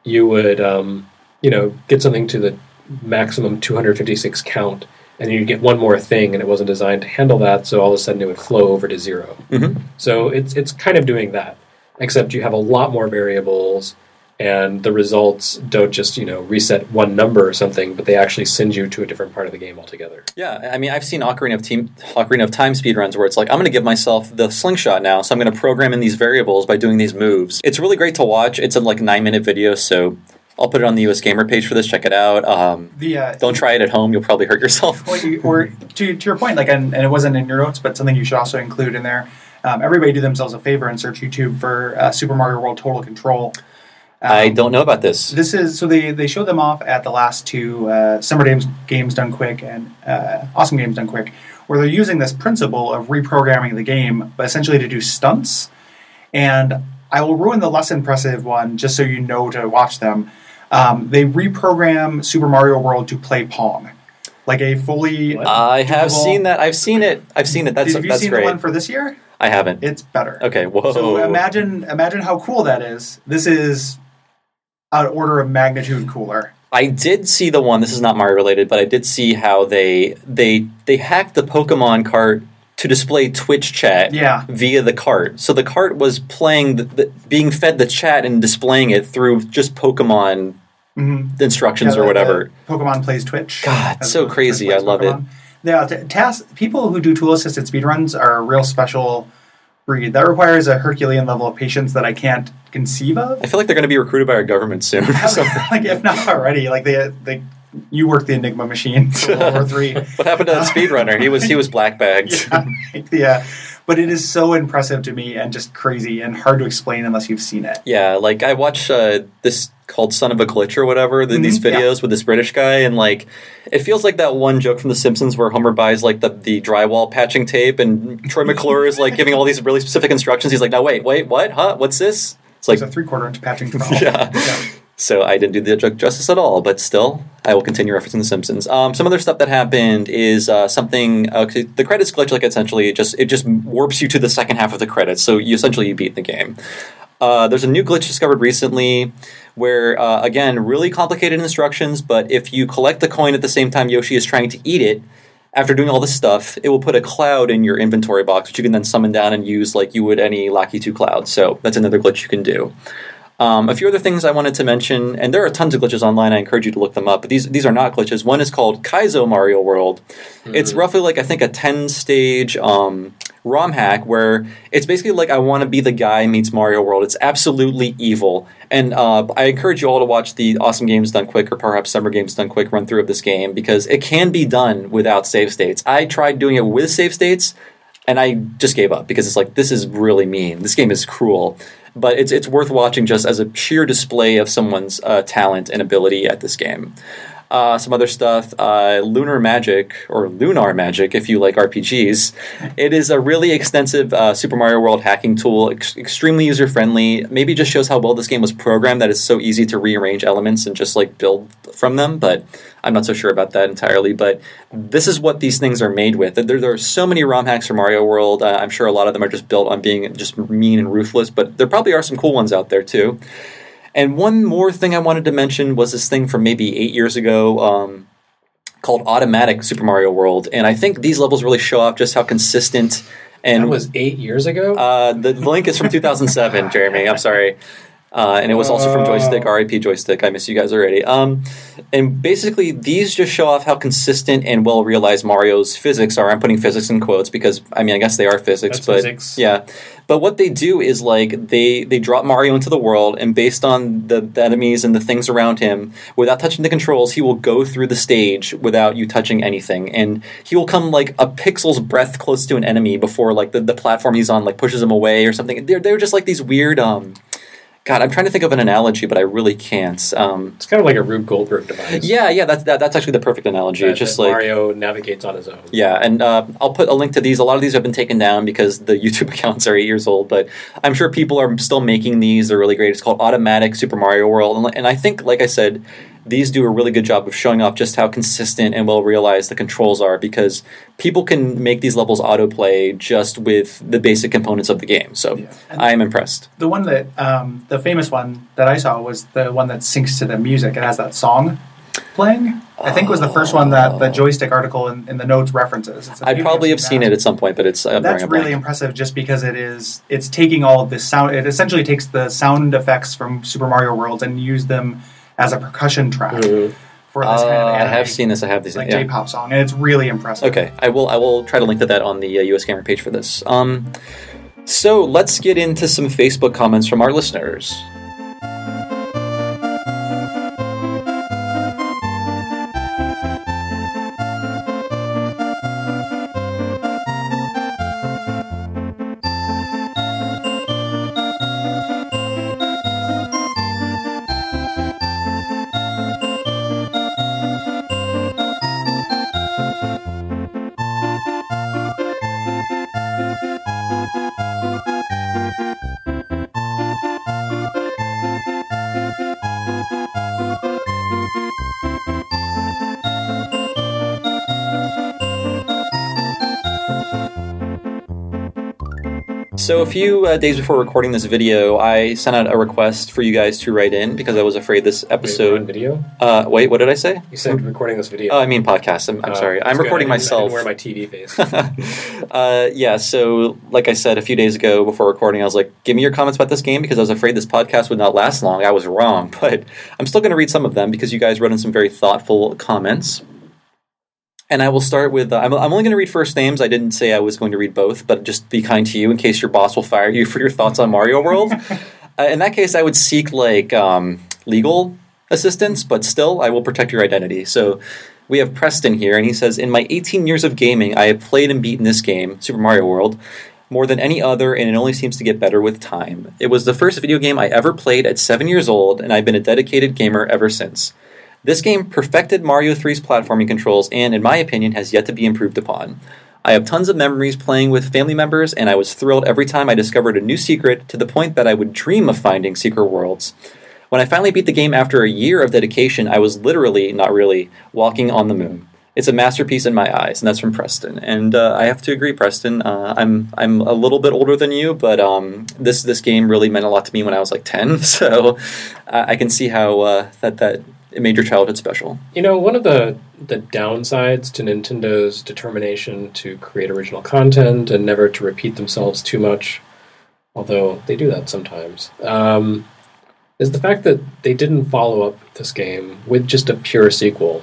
you would um, you know get something to the maximum 256 count, and you get one more thing, and it wasn't designed to handle that. So all of a sudden it would flow over to 0 Mhm. So it's it's kind of doing that, except you have a lot more variables. And the results don't just you know reset one number or something, but they actually send you to a different part of the game altogether. Yeah, I mean, I've seen Ocarina of, team, Ocarina of Time speedruns where it's like, I'm going to give myself the slingshot now, so I'm going to program in these variables by doing these moves. It's really great to watch. It's a like nine minute video, so I'll put it on the US Gamer page for this. Check it out. Um, The uh, don't try it at home; you'll probably hurt yourself. Well, you- or to, to your point, like, and, and it wasn't in your notes, but something you should also include in there. Um, everybody do themselves a favor and search YouTube for uh, Super Mario World Total Control. Um, I don't know about this. This is so they they showed them off at the last two uh, Summer Games Games Done Quick and uh, Awesome Games Done Quick, where they're using this principle of reprogramming the game, but essentially to do stunts. And I will ruin the less impressive one just so you know to watch them. Um, they reprogram Super Mario World to play Pong, like a fully. What? I have seen that. I've seen it. I've seen it. That's Have you that's seen great. the one for this year? I haven't. It's better. okay. Whoa. So imagine imagine how cool that is. This is an order of magnitude cooler. I did see the one. This is not Mario related, but I did see how they they they hacked the Pokemon cart to display Twitch chat Yeah. via the cart. So the cart was playing, the, the, being fed the chat and displaying it through just Pokemon Mm-hmm. instructions or whatever. Pokemon plays Twitch. God, so crazy. I love it. Yeah, t- task, people who do tool assisted speedruns are a real special breed. That requires a Herculean level of patience that I can't conceive of. I feel like they're going to be recruited by our government soon. or something. like if not already, like they they you work the Enigma machine for World War Three. what happened to that speedrunner? He was he was black bagged. yeah, yeah, but it is so impressive to me and just crazy and hard to explain unless you've seen it. Yeah, like I watch uh, this called "Son of a Glitch" or whatever. The, These Mhm, yeah. videos with this British guy, and like it feels like that one joke from The Simpsons where Homer buys like the, the drywall patching tape, and Troy McClure is like giving all these really specific instructions. He's like, "No, wait, wait, what? Huh? What's this?" It's like, It's a three quarter inch patching trowel. yeah. So I didn't do the joke justice at all, but still, I will continue referencing The Simpsons. Um, some other stuff that happened is uh, something. Uh, the credits glitch, like essentially, it just it just warps you to the second half of the credits. So you essentially you beat the game. Uh, there's a new glitch discovered recently where, uh, again, really complicated instructions, but if you collect the coin at the same time Yoshi is trying to eat it, after doing all this stuff, it will put a cloud in your inventory box, which you can then summon down and use like you would any Lakitu cloud. So that's another glitch you can do. Um, a few other things I wanted to mention, and there are tons of glitches online. I encourage you to look them up. But these these are not glitches. One is called Kaizo Mario World. It's roughly like I think a ten stage um, ROM hack where it's basically like I want to be the guy meets Mario World. It's absolutely evil, and uh, I encourage you all to watch the Awesome Games Done Quick or perhaps Summer Games Done Quick run through of this game because it can be done without save states. I tried doing it with save states and I just gave up because it's like this is really mean. This game is cruel, but it's it's worth watching just as a sheer display of someone's uh, talent and ability at this game. Uh, some other stuff, uh, Lunar Magic or Lunar Magic, if you like RPGs. It is a really extensive uh, Super Mario World hacking tool, ex- extremely user friendly. Maybe just shows how well this game was programmed that it's so easy to rearrange elements and just like build from them. But I'm not so sure about that entirely. But this is what these things are made with. There, there are so many ROM hacks for Mario World. Uh, I'm sure a lot of them are just built on being just mean and ruthless, but there probably are some cool ones out there too. And one more thing I wanted to mention was this thing from maybe eight years ago um, called Automatic Super Mario World. And I think these levels really show off just how consistent and That was eight years ago. uh, the link is from 2007, Jeremy. I'm sorry. Uh, and it was also from Joystiq, RIP Joystiq. I miss you guys already. Um, and basically, these just show off how consistent and well realized Mario's physics are. I'm putting physics in quotes because I mean I guess they are physics, That's but physics. yeah. But what they do is like they they drop Mario into the world, and based on the, the enemies and the things around him, without touching the controls, he will go through the stage without you touching anything, and he will come like a pixel's breadth close to an enemy before like the, the platform he's on like pushes him away or something. They're they're just like these weird um. God, I'm trying to think of an analogy, but I really can't. Um, it's kind of like a Rube Goldberg device. yeah, yeah, that's that, that's actually the perfect analogy. that, just that like Mario navigates on his own. yeah, and uh, I'll put a link to these. A lot of these have been taken down because the YouTube accounts are eight years old, but I'm sure people are still making these. They're really great. It's called Automatic Super Mario World, and, and I think, like I said, these do a really good job of showing off just how consistent and well realized the controls are because people can make these levels autoplay just with the basic components of the game. So Yeah. I am impressed. The one that um, the famous one that I saw was the one that syncs to the music. It has that song playing. I think was the first one that the Joystiq article in, in the notes references. I probably have seen it at some point, but it's uh, That's really blank. impressive, just because it is. It's taking all of this sound. It essentially takes the sound effects from Super Mario World and use them as a percussion track Mhm. for this kind of Uh, I have seen this. I have these. like yeah. J-pop song, and it's really impressive. Okay, I will. I will try to link to that on the uh, US Gamer page for this. Um, so let's get into some Facebook comments from our listeners. So a few uh, days before recording this video, I sent out a request for you guys to write in because I was afraid this episode. Wait, we're on episode. video. Uh, wait, what did I say? You said recording this video. Oh, I mean podcast. I'm, I'm Oh, sorry. I'm recording I I myself. didn't wear my TV face. uh, yeah, so like I said a few days ago before recording, I was like, give me your comments about this game because I was afraid this podcast would not last long. I was wrong, but I'm still going to read some of them because you guys wrote in some very thoughtful comments. And I will start with uh, I'm, I'm only going to read first names. I didn't say I was going to read both, but just be kind to you in case your boss will fire you for your thoughts on Mario World. uh, in that case, I would seek like um, legal assistance, but still, I will protect your identity. So we have Preston here, and he says, In my 18 years of gaming, I have played and beaten this game, Super Mario World, more than any other, and it only seems to get better with time. It was the first video game I ever played at 7 years old, and I've been a dedicated gamer ever since. This game perfected Mario 3's platforming controls and, in my opinion, has yet to be improved upon. I have tons of memories playing with family members, and I was thrilled every time I discovered a new secret to the point that I would dream of finding secret worlds. When I finally beat the game after a year of dedication, I was literally, not really, walking on the moon. It's a masterpiece in my eyes, and that's from Preston. And uh, I have to agree, Preston. Uh, I'm I'm a little bit older than you, but um, this this game really meant a lot to me when I was like ten. So I, I can see how uh, that that made your childhood special. You know, one of the the downsides to Nintendo's determination to create original content and never to repeat themselves too much, although they do that sometimes, um, is the fact that they didn't follow up this game with just a pure sequel.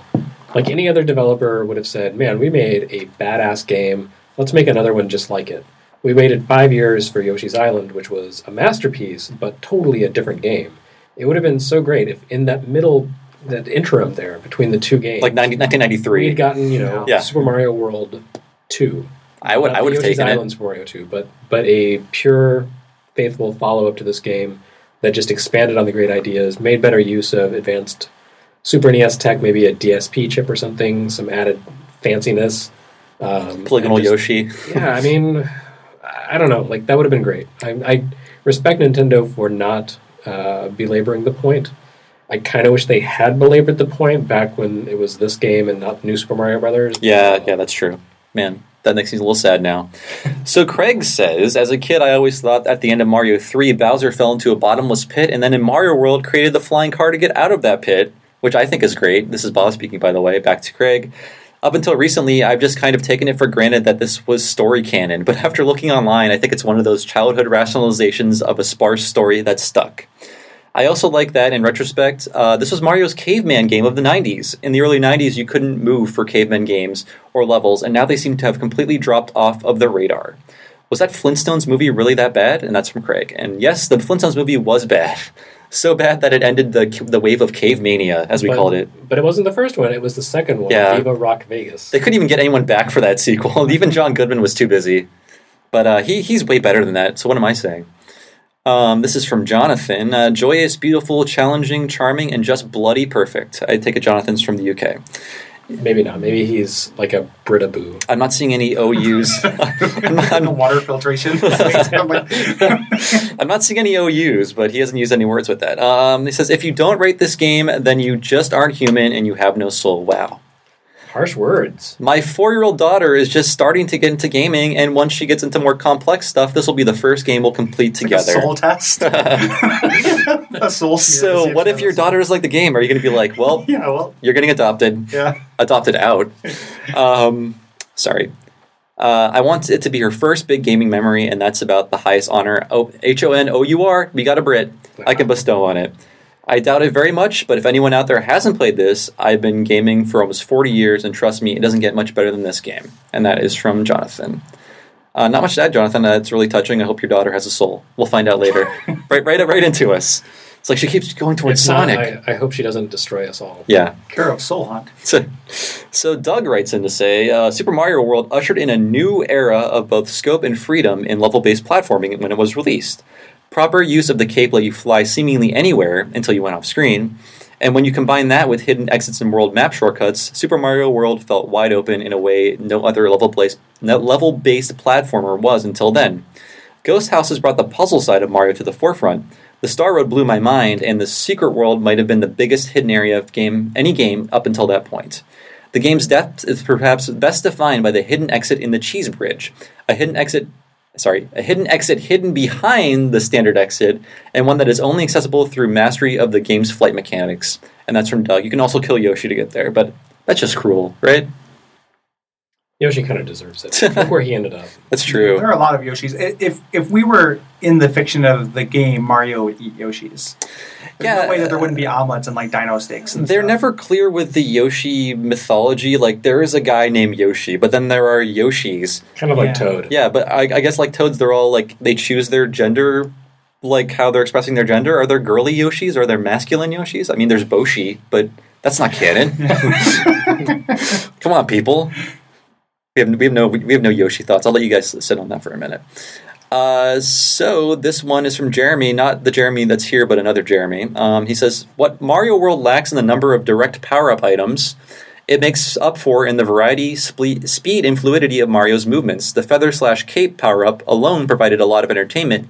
Like any other developer would have said, "Man, we made a badass game. Let's make another one just like it." We waited five years for Yoshi's Island, which was a masterpiece, but totally a different game. It would have been so great if in that middle, that interim there between the two games, Like 90, we 1993. had gotten you know Yeah. Super Mario World two. I would I would have taken Island Super Mario two, but but a pure, faithful follow up to this game that just expanded on the great ideas, made better use of advanced Super NES tech, maybe a DSP chip or something, some added fanciness. Um. Polygonal just- Yoshi. yeah, I mean, I don't know. Like that would have been great. I, I respect Nintendo for not uh, belaboring the point. I kind of wish they had belabored the point back when it was this game and not New Super Mario Brothers. Yeah, yeah, that's true. Man, that makes me a little sad now. so Craig says, as a kid, I always thought at the end of Mario 3, Bowser fell into a bottomless pit, and then in Mario World created the flying car to get out of that pit, which I think is great. This is Bob speaking, by the way. Back to Craig. Up until recently, I've just kind of taken it for granted that this was story canon, but after looking online, I think it's one of those childhood rationalizations of a sparse story that stuck. I also like that in retrospect, uh, this was Mario's caveman game of the 90s. In the early 90s, you couldn't move for caveman games or levels, and now they seem to have completely dropped off of the radar. Was that Flintstones movie really that bad? And that's from Craig. And yes, the Flintstones movie was bad. So bad that it ended the, the wave of cave mania, as we but, called it. But it wasn't the first one; it was the second one, Yeah. Viva Rock Vegas. They couldn't even get anyone back for that sequel. Even John Goodman was too busy. But uh, he, he's way better than that, so what am I saying? Um, this is from Jonathan. Uh, joyous, beautiful, challenging, charming, and just bloody perfect. I take it Jonathan's from the UK. Maybe not. Maybe he's like a Britaboo. I'm not seeing any OUs. I'm, not, I'm- water filtration. I'm I'm not seeing any OUs, but he hasn't used any words with that. Um, he says, if you don't rate this game, then you just aren't human and you have no soul. Wow. Harsh words. My four year old daughter is just starting to get into gaming, and once she gets into more complex stuff, this will be the first game we'll complete like a together. soul test. a soul smear to see so, what if your has- daughter is like the game? Are you going to be like, well, Yeah, well, you're getting adopted, yeah. adopted out? Um, sorry. Uh, I want it to be her first big gaming memory, and that's about the highest honor H O N O U R. We got a Brit. I can bestow on it. I doubt it very much, but if anyone out there hasn't played this, I've been gaming for almost 40 years, and trust me, it doesn't get much better than this game. And that is from Jonathan. Uh, not much to add, Jonathan. Uh, it's really touching. I hope your daughter has a soul. We'll find out later. right, right, right into us. It's like she keeps going towards It's not- Sonic. I, I hope she doesn't destroy us all. yeah. Care of Soul Hunt. So, so Doug writes in to say uh, Super Mario World ushered in a new era of both scope and freedom in level based platforming when it was released. Proper use of the cape let you fly seemingly anywhere until you went off screen. And when you combine that with hidden exits and world map shortcuts, Super Mario World felt wide open in a way no other level based no level based platformer was until then. Ghost Houses brought the puzzle side of Mario to the forefront. The Star Road blew my mind, and the Secret World might have been the biggest hidden area of game any game up until that point. The game's depth is perhaps best defined by the hidden exit in the Cheese Bridge, a hidden exit. Sorry, a hidden exit hidden behind the standard exit, and one that is only accessible through mastery of the game's flight mechanics. And that's from Doug. You can also kill Yoshi to get there, but that's just cruel, right? Yoshi kind of deserves it. Look where he ended up. That's true. There are a lot of Yoshis. If if we were in the fiction of the game, Mario would eat Yoshis. There's Yeah. no way that there wouldn't be omelets and like dino steaks. And They're stuff. never clear with the Yoshi mythology. Like there is a guy named Yoshi, but then there are Yoshis. Kind of like Yeah. Toad. Yeah, but I, I guess like toads, they're all like they choose their gender, like how they're expressing their gender. Are there girly Yoshis? Or are there masculine Yoshis? I mean, there's Boshi, but that's not canon. Come on, people. We have we have no we have no Yoshi thoughts. I'll let you guys sit on that for a minute. Uh, so this one is from Jeremy, not the Jeremy that's here, but another Jeremy. Um, he says, "What Mario World lacks in the number of direct power-up items, it makes up for in the variety, speed, and fluidity of Mario's movements. The feather slash cape power-up alone provided a lot of entertainment."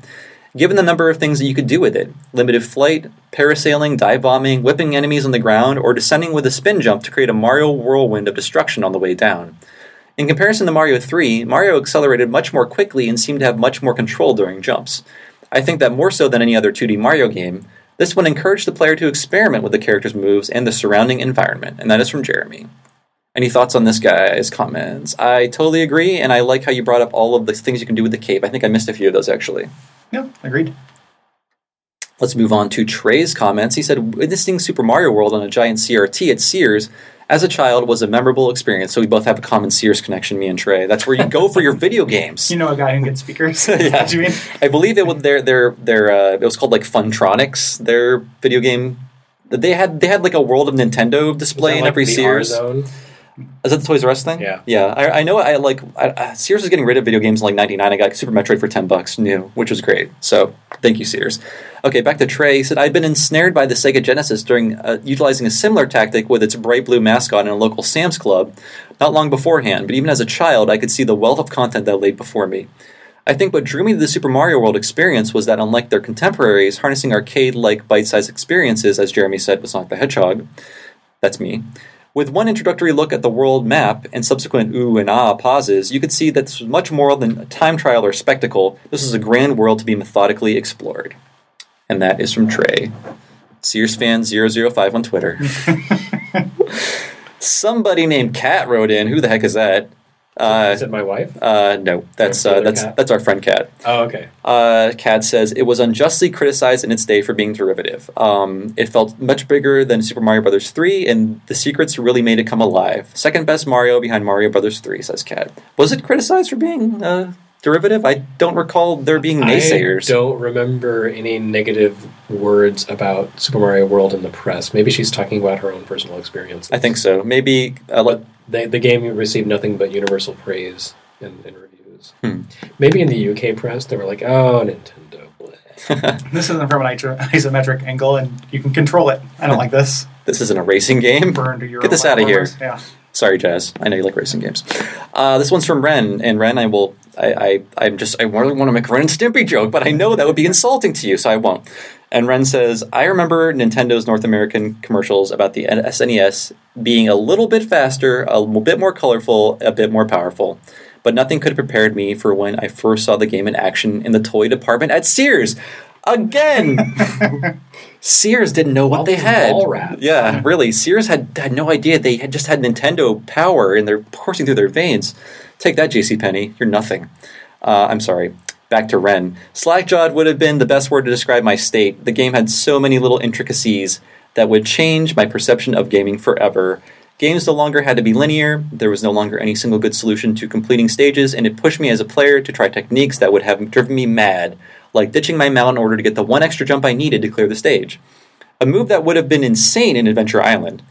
Given the number of things that you could do with it limited flight, parasailing, dive bombing, whipping enemies on the ground, or descending with a spin jump to create a Mario whirlwind of destruction on the way down. In comparison to Mario 3, Mario accelerated much more quickly and seemed to have much more control during jumps. I think that more so than any other 2D Mario game, this one encouraged the player to experiment with the character's moves and the surrounding environment, and that is from Jeremy. Any thoughts on this guy's comments? I totally agree, and I like how you brought up all of the things you can do with the cape. I think I missed a few of those actually. Yeah, agreed. Let's move on to Trey's comments. He said, Witnessing Super Mario World on a giant CRT at Sears as a child was a memorable experience. So we both have a common Sears connection, me and Trey. That's where you go for your video games. You know a guy who gets speakers. Yeah. What do you mean? I believe it was their their their uh, it was called like Funtronics. Their video game. They had they had like a World of Nintendo display in like every Sears. R-Zone? Is that the Toys R Us thing? Yeah. yeah. I, I know. I like I, uh, Sears is getting rid of video games in like '99. I got Super Metroid for ten bucks new, which was great. So thank you, Sears. Okay, back to Trey. He said I'd been ensnared by the Sega Genesis during uh, utilizing a similar tactic with its bright blue mascot in a local Sam's Club, not long beforehand. But even as a child, I could see the wealth of content that lay before me. I think what drew me to the Super Mario World experience was that, unlike their contemporaries, harnessing arcade like bite sized experiences, as Jeremy said with Sonic the Hedgehog, that's me, with one introductory look at the world map and subsequent ooh and ah pauses, you could see that this was much more than a time trial or spectacle. This was a grand world to be methodically explored. And that is from Trey. Sears fan 005 on Twitter. Somebody named Kat wrote in. Who the heck is that? Uh, Is it my wife? uh, no, that's uh, that's Kat? that's our friend Kat. Oh, okay. Uh, Kat says it was unjustly criticized in its day for being derivative. Um, it felt much bigger than Super Mario Brothers 3, and the secrets really made it come alive. Second best Mario behind Mario Brothers 3, says Kat. Was it criticized for being uh, derivative? I don't recall there being naysayers. I don't remember any negative words about Super Mario World in the press. Maybe she's talking about her own personal experience. I think so. Maybe uh, like, the, the game received nothing but universal praise in, in reviews. Hmm. Maybe in the UK press, they were like, "Oh, Nintendo." This isn't from an isometric angle, and you can control it. I don't like this. this isn't a racing game. Burn to your Get this out of here. Yeah. Sorry, Jazz. I know you like racing games. Uh, this one's from Ren, and Ren, I will. I, I I'm just I really want to make a Ren and Stimpy joke, but I know that would be insulting to you, so I won't. And Ren says, I remember Nintendo's North American commercials about the SNES being a little bit faster, a bit more colorful, a bit more powerful. But nothing could have prepared me for when I first saw the game in action in the toy department at Sears. Again! Sears didn't know what All they had. ball. Yeah, really. Sears had had no idea they had just had Nintendo power and they're coursing through their veins. Take that, J.C. JCPenney. You're nothing. Uh, I'm sorry. Back to Ren. Slackjawed would have been the best word to describe my state. The game had so many little intricacies that would change my perception of gaming forever. Games no longer had to be linear, there was no longer any single good solution to completing stages, and it pushed me as a player to try techniques that would have driven me mad, like ditching my mount in order to get the one extra jump I needed to clear the stage. A move that would have been insane in Adventure Island.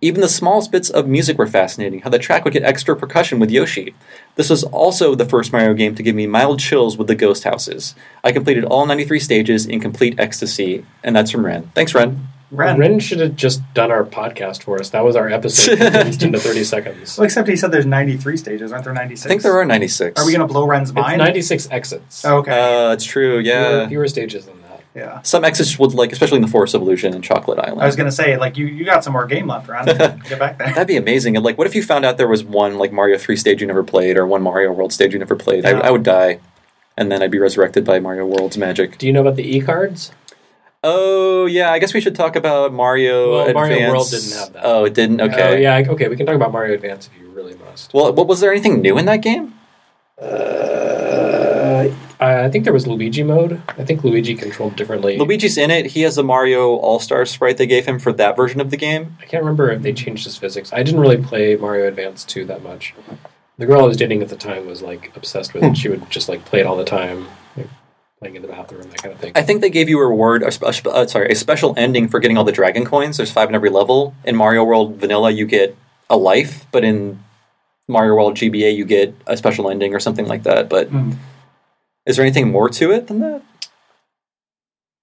Even the smallest bits of music were fascinating, how the track would get extra percussion with Yoshi. This was also the first Mario game to give me mild chills with the ghost houses. I completed all 93 stages in complete ecstasy, and that's from Ren. Thanks, Ren. Ren. Ren should have just done our podcast for us. That was our episode condensed into 30 seconds. Well, except he said there's 93 stages. Aren't there 96? I think there are 96. Are we going to blow Ren's It's mind? 96 exits. Oh, okay. Uh, that's true, yeah. fewer stages than that. yeah. Some exits would, like, especially in the Forest of Illusion and Chocolate Island. I was going to say, like, you, you got some more game left, Ren. Get back there. That'd be amazing. And like, what if you found out there was one like Mario Three stage you never played, or one Mario World stage you never played? I, I would die, and then I'd be resurrected by Mario World's magic. Do you know about the e cards? Oh yeah, I guess we should talk about Mario. Well, Advance. Mario World didn't have that. Oh, it didn't. Okay. Oh, yeah, okay, we can talk about Mario Advance if you really must. Well, what was there anything new in that game? Uh, I think there was Luigi mode. I think Luigi controlled differently. Luigi's in it. He has the Mario All Star sprite they gave him for that version of the game. I can't remember if they changed his physics. I didn't really play Mario Advance 2 that much. The girl I was dating at the time was like obsessed with it. She would just like play it all the time, playing in the bathroom, that kind of thing. I think they gave you a reward, a, spe- a spe- uh, sorry, a special ending for getting all the dragon coins. There's five in every level. In Mario World Vanilla, you get a life, but in Mario World GBA, you get a special ending or something like that. But Mm. is there anything more to it than that?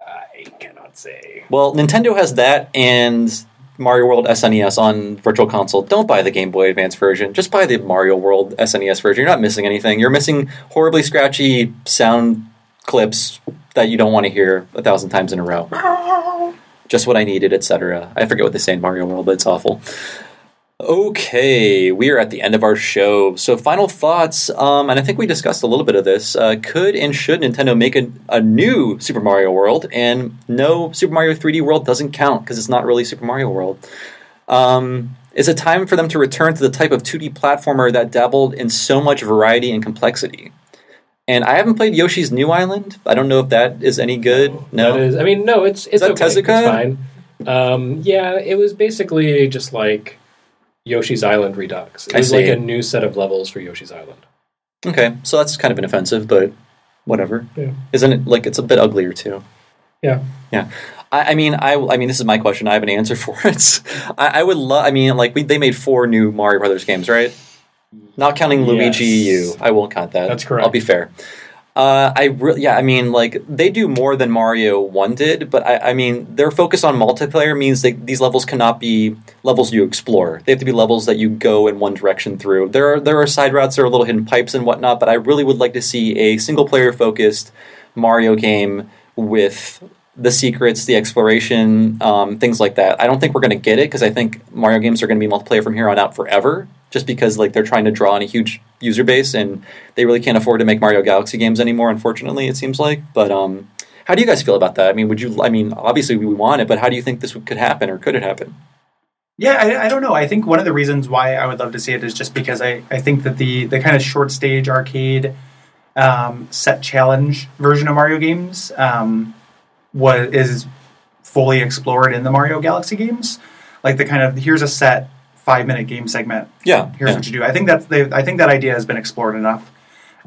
I cannot say. Well, Nintendo has that and Mario World SNES on Virtual Console. Don't buy the Game Boy Advance version. Just buy the Mario World SNES version. You're not missing anything. You're missing horribly scratchy sound clips that you don't want to hear a thousand times in a row. Just what I needed, etc. I forget what they say in Mario World, but it's awful. Okay, we are at the end of our show. So, final thoughts, um, and I think we discussed a little bit of this. Uh, could and should Nintendo make a, a new Super Mario World? And no, Super Mario 3D World doesn't count because it's not really Super Mario World. Um, is it time for them to return to the type of 2D platformer that dabbled in so much variety and complexity? And I haven't played Yoshi's New Island. I don't know if that is any good. No, That is, I mean, no, it's it's okay. It's fine. Um, yeah, it was basically just like Yoshi's Island Redux. It I was like a new set of levels for Yoshi's Island. Okay, so that's kind of inoffensive, but whatever. Yeah. Isn't it like it's a bit uglier too? Yeah. Yeah. I, I mean, I, I mean, this is my question. I have an answer for it. I, I would love. I mean, like we, they made four new Mario Brothers games, right? Not counting Luigi Yes. U. I won't count that. That's correct. I'll be fair. Uh, I re- yeah, I mean, like they do more than Mario One did, but I, I mean, their focus on multiplayer means that these levels cannot be levels you explore. They have to be levels that you go in one direction through. There are there are side routes, there are little hidden pipes and whatnot, but I really would like to see a single player focused Mario game with the secrets, the exploration, um, things like that. I don't think we're going to get it because I think Mario games are going to be multiplayer from here on out forever. Just because like they're trying to draw in a huge user base and they really can't afford to make Mario Galaxy games anymore. Unfortunately, it seems like. But um, how do you guys feel about that? I mean, would you? I mean, obviously we want it, but how do you think this could happen or could it happen? Yeah, I, I don't know. I think one of the reasons why I would love to see it is just because I, I think that the the kind of short stage arcade um, set challenge version of Mario games um, was is fully explored in the Mario Galaxy games. Like the kind of here's a set five minute game segment. Yeah, Here's yeah. what you do. I think that's I think that idea has been explored enough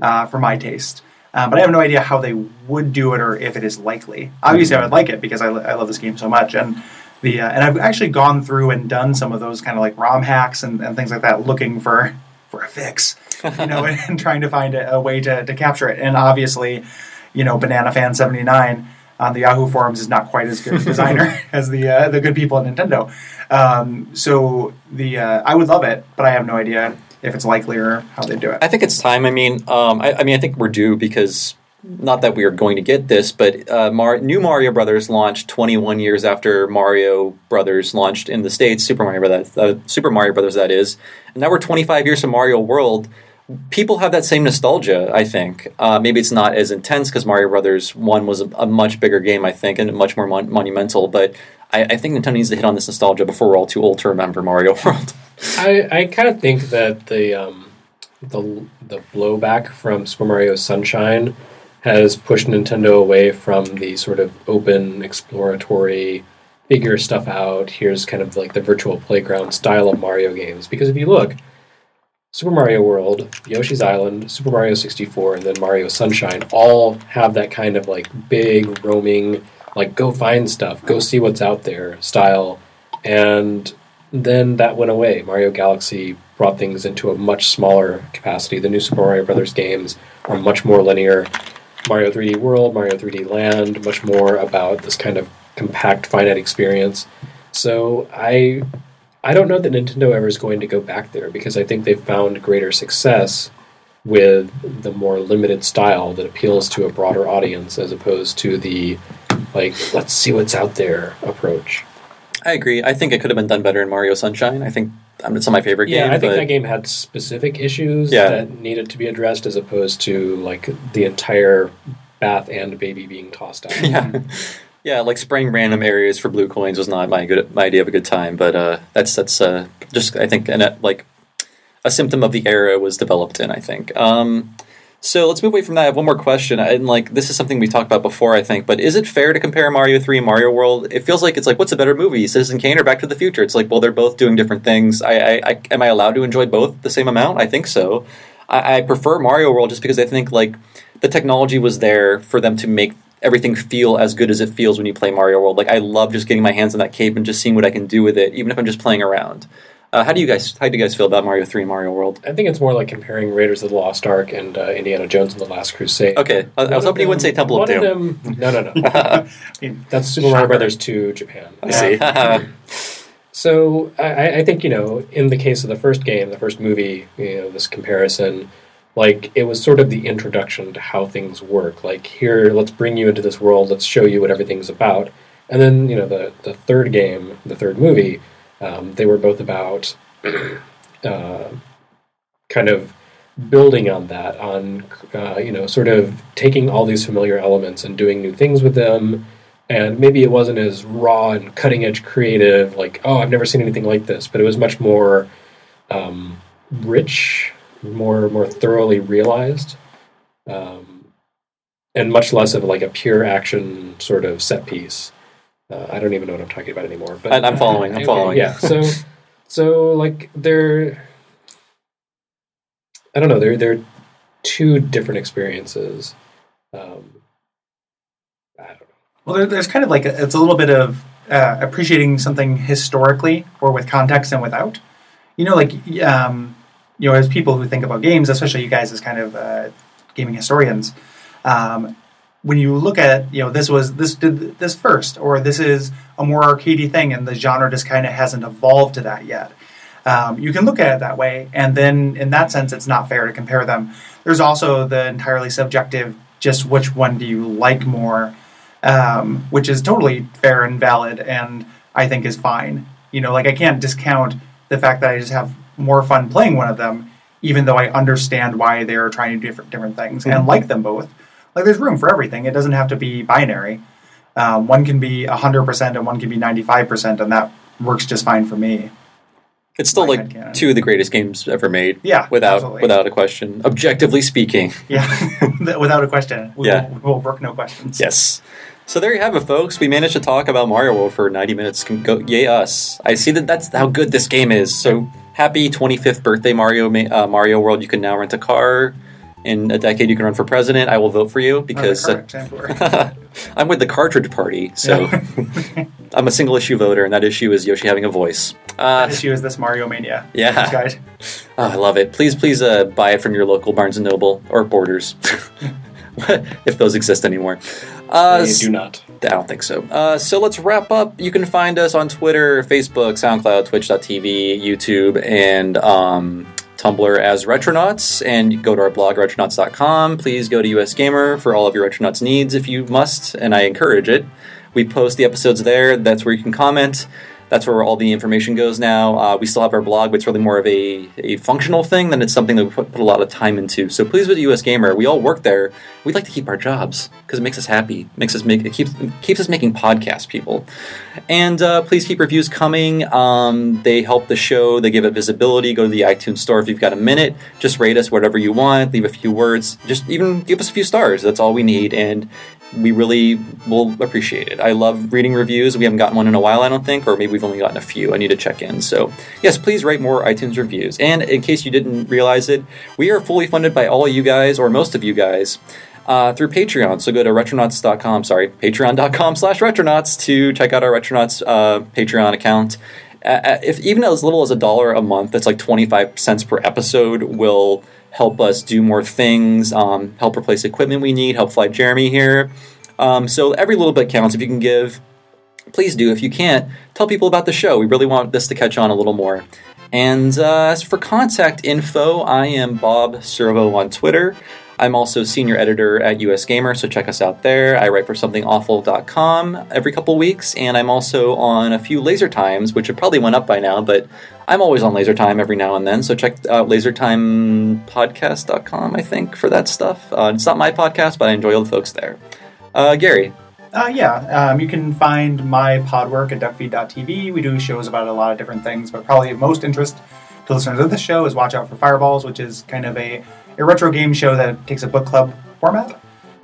uh, for my taste. Um, but I have no idea how they would do it or if it is likely. Obviously, I would like it because I, I love this game so much, and the uh, and I've actually gone through and done some of those kind of like ROM hacks and, and things like that, looking for for a fix, you know, and, trying to find a, a way to, to capture it. And obviously, you know, Banana Fan seventy nine on the Yahoo forums is not quite as good a designer as the uh, the good people at Nintendo. Um, so the uh, I would love it, but I have no idea if it's likely or how they do it. I think it's time. I mean, um, I, I mean, I think we're due because not that we are going to get this, but uh, Mar- new Mario Brothers launched 21 years after Mario Brothers launched in the states. Super Mario Brothers, uh, Super Mario Brothers, that is. And now we're 25 years from Mario World. People have that same nostalgia. I think uh, maybe it's not as intense because Mario Brothers One was a, a much bigger game, I think, and much more mon- monumental. But I, I think Nintendo needs to hit on this nostalgia before we're all too old to remember Mario World. I, I kind of think that the um, the the blowback from Super Mario Sunshine has pushed Nintendo away from the sort of open exploratory figure stuff out. Here's kind of like the virtual playground style of Mario games. Because if you look, Super Mario World, Yoshi's Island, Super Mario 64, and then Mario Sunshine all have that kind of like big roaming, like go find stuff, go see what's out there style. And then that went away. Mario Galaxy brought things into a much smaller capacity. The new Super Mario Brothers games are much more linear. Mario 3D World, Mario 3D Land, much more about this kind of compact, finite experience. So I, I don't know that Nintendo ever is going to go back there because I think they've found greater success with the more limited style that appeals to a broader audience as opposed to the like let's see what's out there approach. I agree. I think it could have been done better in Mario Sunshine. I think I mean, it's not my favorite Yeah, game. Yeah, I think but that game had specific issues Yeah. that needed to be addressed as opposed to like the entire bath and baby being tossed out. yeah, mm-hmm. Yeah, like spraying random areas for blue coins was not my good my idea of a good time. But uh, that's that's uh, just I think uh, like a symptom of the era was developed in. I think. Um, So let's move away from that. I have one more question, and like this is something we talked about before, I think. But is it fair to compare Mario Three and Mario World? It feels like it's like what's a better movie, Citizen Kane or Back to the Future? It's like well, they're both doing different things. I, I, I am I allowed to enjoy both the same amount? I think so. I, I prefer Mario World just because I think like the technology was there for them to make everything feel as good as it feels when you play Mario World. Like I love just getting my hands on that cape and just seeing what I can do with it, even if I'm just playing around. Uh, how do you guys how do you guys feel about Mario Three and Mario World? I think it's more like comparing Raiders of the Lost Ark and uh, Indiana Jones and the Last Crusade. Okay, I, I was hoping you wouldn't say Temple of Doom. them- no, no, no. I mean, That's Super Mario Brothers 2 Japan. I see. So I, I think you know, in the case of the first game, the first movie, you know, this comparison, like it was sort of the introduction to how things work. Like here, let's bring you into this world, let's show you what everything's about, and then you know, the the third game, the third movie, um, they were both about uh, kind of building on that, on uh, you know, sort of taking all these familiar elements and doing new things with them and maybe it wasn't as raw and cutting edge creative like oh i've never seen anything like this but it was much more um, rich more more thoroughly realized um, and much less of like a pure action sort of set piece uh, i don't even know what i'm talking about anymore but I- I'm following, I'm Okay, following. yeah so so like they're i don't know they're they're two different experiences um, i don't know Well, there's kind of like a, it's a little bit of uh, appreciating something historically or with context and without. You know, like um, you know, as people who think about games, especially you guys as kind of uh, gaming historians, um, when you look at you know this was this did this first or this is a more arcadey thing and the genre just kind of hasn't evolved to that yet. Um, you can look at it that way, and then in that sense, it's not fair to compare them. There's also the entirely subjective, just which one do you like more, um, which is totally fair and valid, and I think is fine. You know, like I can't discount the fact that I just have more fun playing one of them, even though I understand why they're trying to do different different things and like them both. Like there's room for everything. It doesn't have to be binary. Um, one can be hundred percent and one can be ninety five percent, and that works just fine for me. It's still My like two of the greatest games ever made. Yeah, without absolutely. without a question. Objectively speaking, Yeah, without a question. We Yeah. will, we will work no questions. yes. So there you have it, folks. We managed to talk about Mario World for 90 minutes. Can go, yay us! I see that that's how good this game is. So happy 25th birthday, Mario uh, Mario World! You can now rent a car. In a decade, you can run for president. I will vote for you because uh. I'm with the cartridge party. So I'm a single issue voter, and that issue is Yoshi having a voice. Uh, issue is this Mario Mania. Yeah. Guide. Oh, I love it. Please, please uh, buy it from your local Barnes and Noble or Borders, if those exist anymore. Uh, they do not I don't think so. Uh, so let's wrap up. You can find us on Twitter, Facebook, SoundCloud, Twitch.tv, YouTube, and um, Tumblr as Retronauts. And go to our blog, retronauts.com. Please go to US Gamer for all of your Retronauts needs if you must, and I encourage it. We post the episodes there. That's where you can comment. That's where all the information goes now. Uh, we still have our blog, but it's really more of a, a functional thing than it's something that we put, put a lot of time into. So please visit US Gamer. We all work there. We'd like to keep our jobs because it makes us happy. It makes us make it keeps keeps us making podcasts, people. And uh, please keep reviews coming. Um, they help the show. They give it visibility. Go to the iTunes store if you've got a minute. Just rate us whatever you want. Leave a few words. Just even give us a few stars. That's all we need. And we really will appreciate it. I love reading reviews. We haven't gotten one in a while, I don't think, or maybe we've only gotten a few. I need to check in. So, yes, please write more iTunes reviews. And in case you didn't realize it, we are fully funded by all you guys, or most of you guys, uh, through Patreon. So go to retronauts.com, sorry, patreon.com slash retronauts to check out our Retronauts uh, Patreon account. Uh, if even as little as a dollar a month, that's like 25 cents per episode, will help us do more things, um, help replace equipment we need, help fly Jeremy here. Um, so every little bit counts. If you can give, please do. If you can't, tell people about the show. We really want this to catch on a little more. And uh, as for contact info, I am Bob Servo on Twitter. I'm also senior editor at US Gamer, so check us out there. I write for somethingawful.com every couple weeks, and I'm also on a few Laser Times, which have probably went up by now, but I'm always on Laser Time every now and then, so check out lasertimepodcast.com, I think, for that stuff. Uh, it's not my podcast, but I enjoy all the folks there. Uh, Gary, Uh, yeah, um, you can find my pod work at duckfeed.tv. We do shows about a lot of different things, but probably of most interest to listeners of this show is Watch Out for Fireballs, which is kind of a a retro game show that takes a book club format.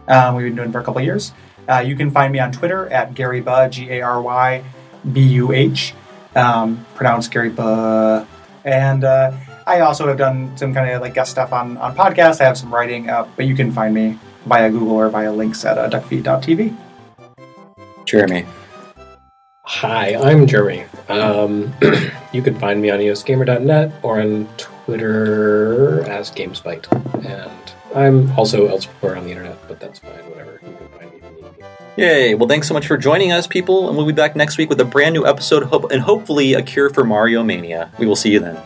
Um, we've been doing it for a couple years. Uh, you can find me on Twitter at Gary Buh, G A R Y B U H, um, pronounced Gary Buh. And uh, I also have done some kind of like guest stuff on, on podcasts. I have some writing, uh, but you can find me via Google or via links at uh, duckfeed.tv. Jeremy. Hi, I'm Jeremy. Um, you can find me on usgamer.net or on Twitter as GameSpite. And I'm also elsewhere on the internet, but that's fine, whatever. You can find me if you need me. Yay! Well, thanks so much for joining us, people, and we'll be back next week with a brand new episode and hopefully a cure for Mario Mania. We will see you then.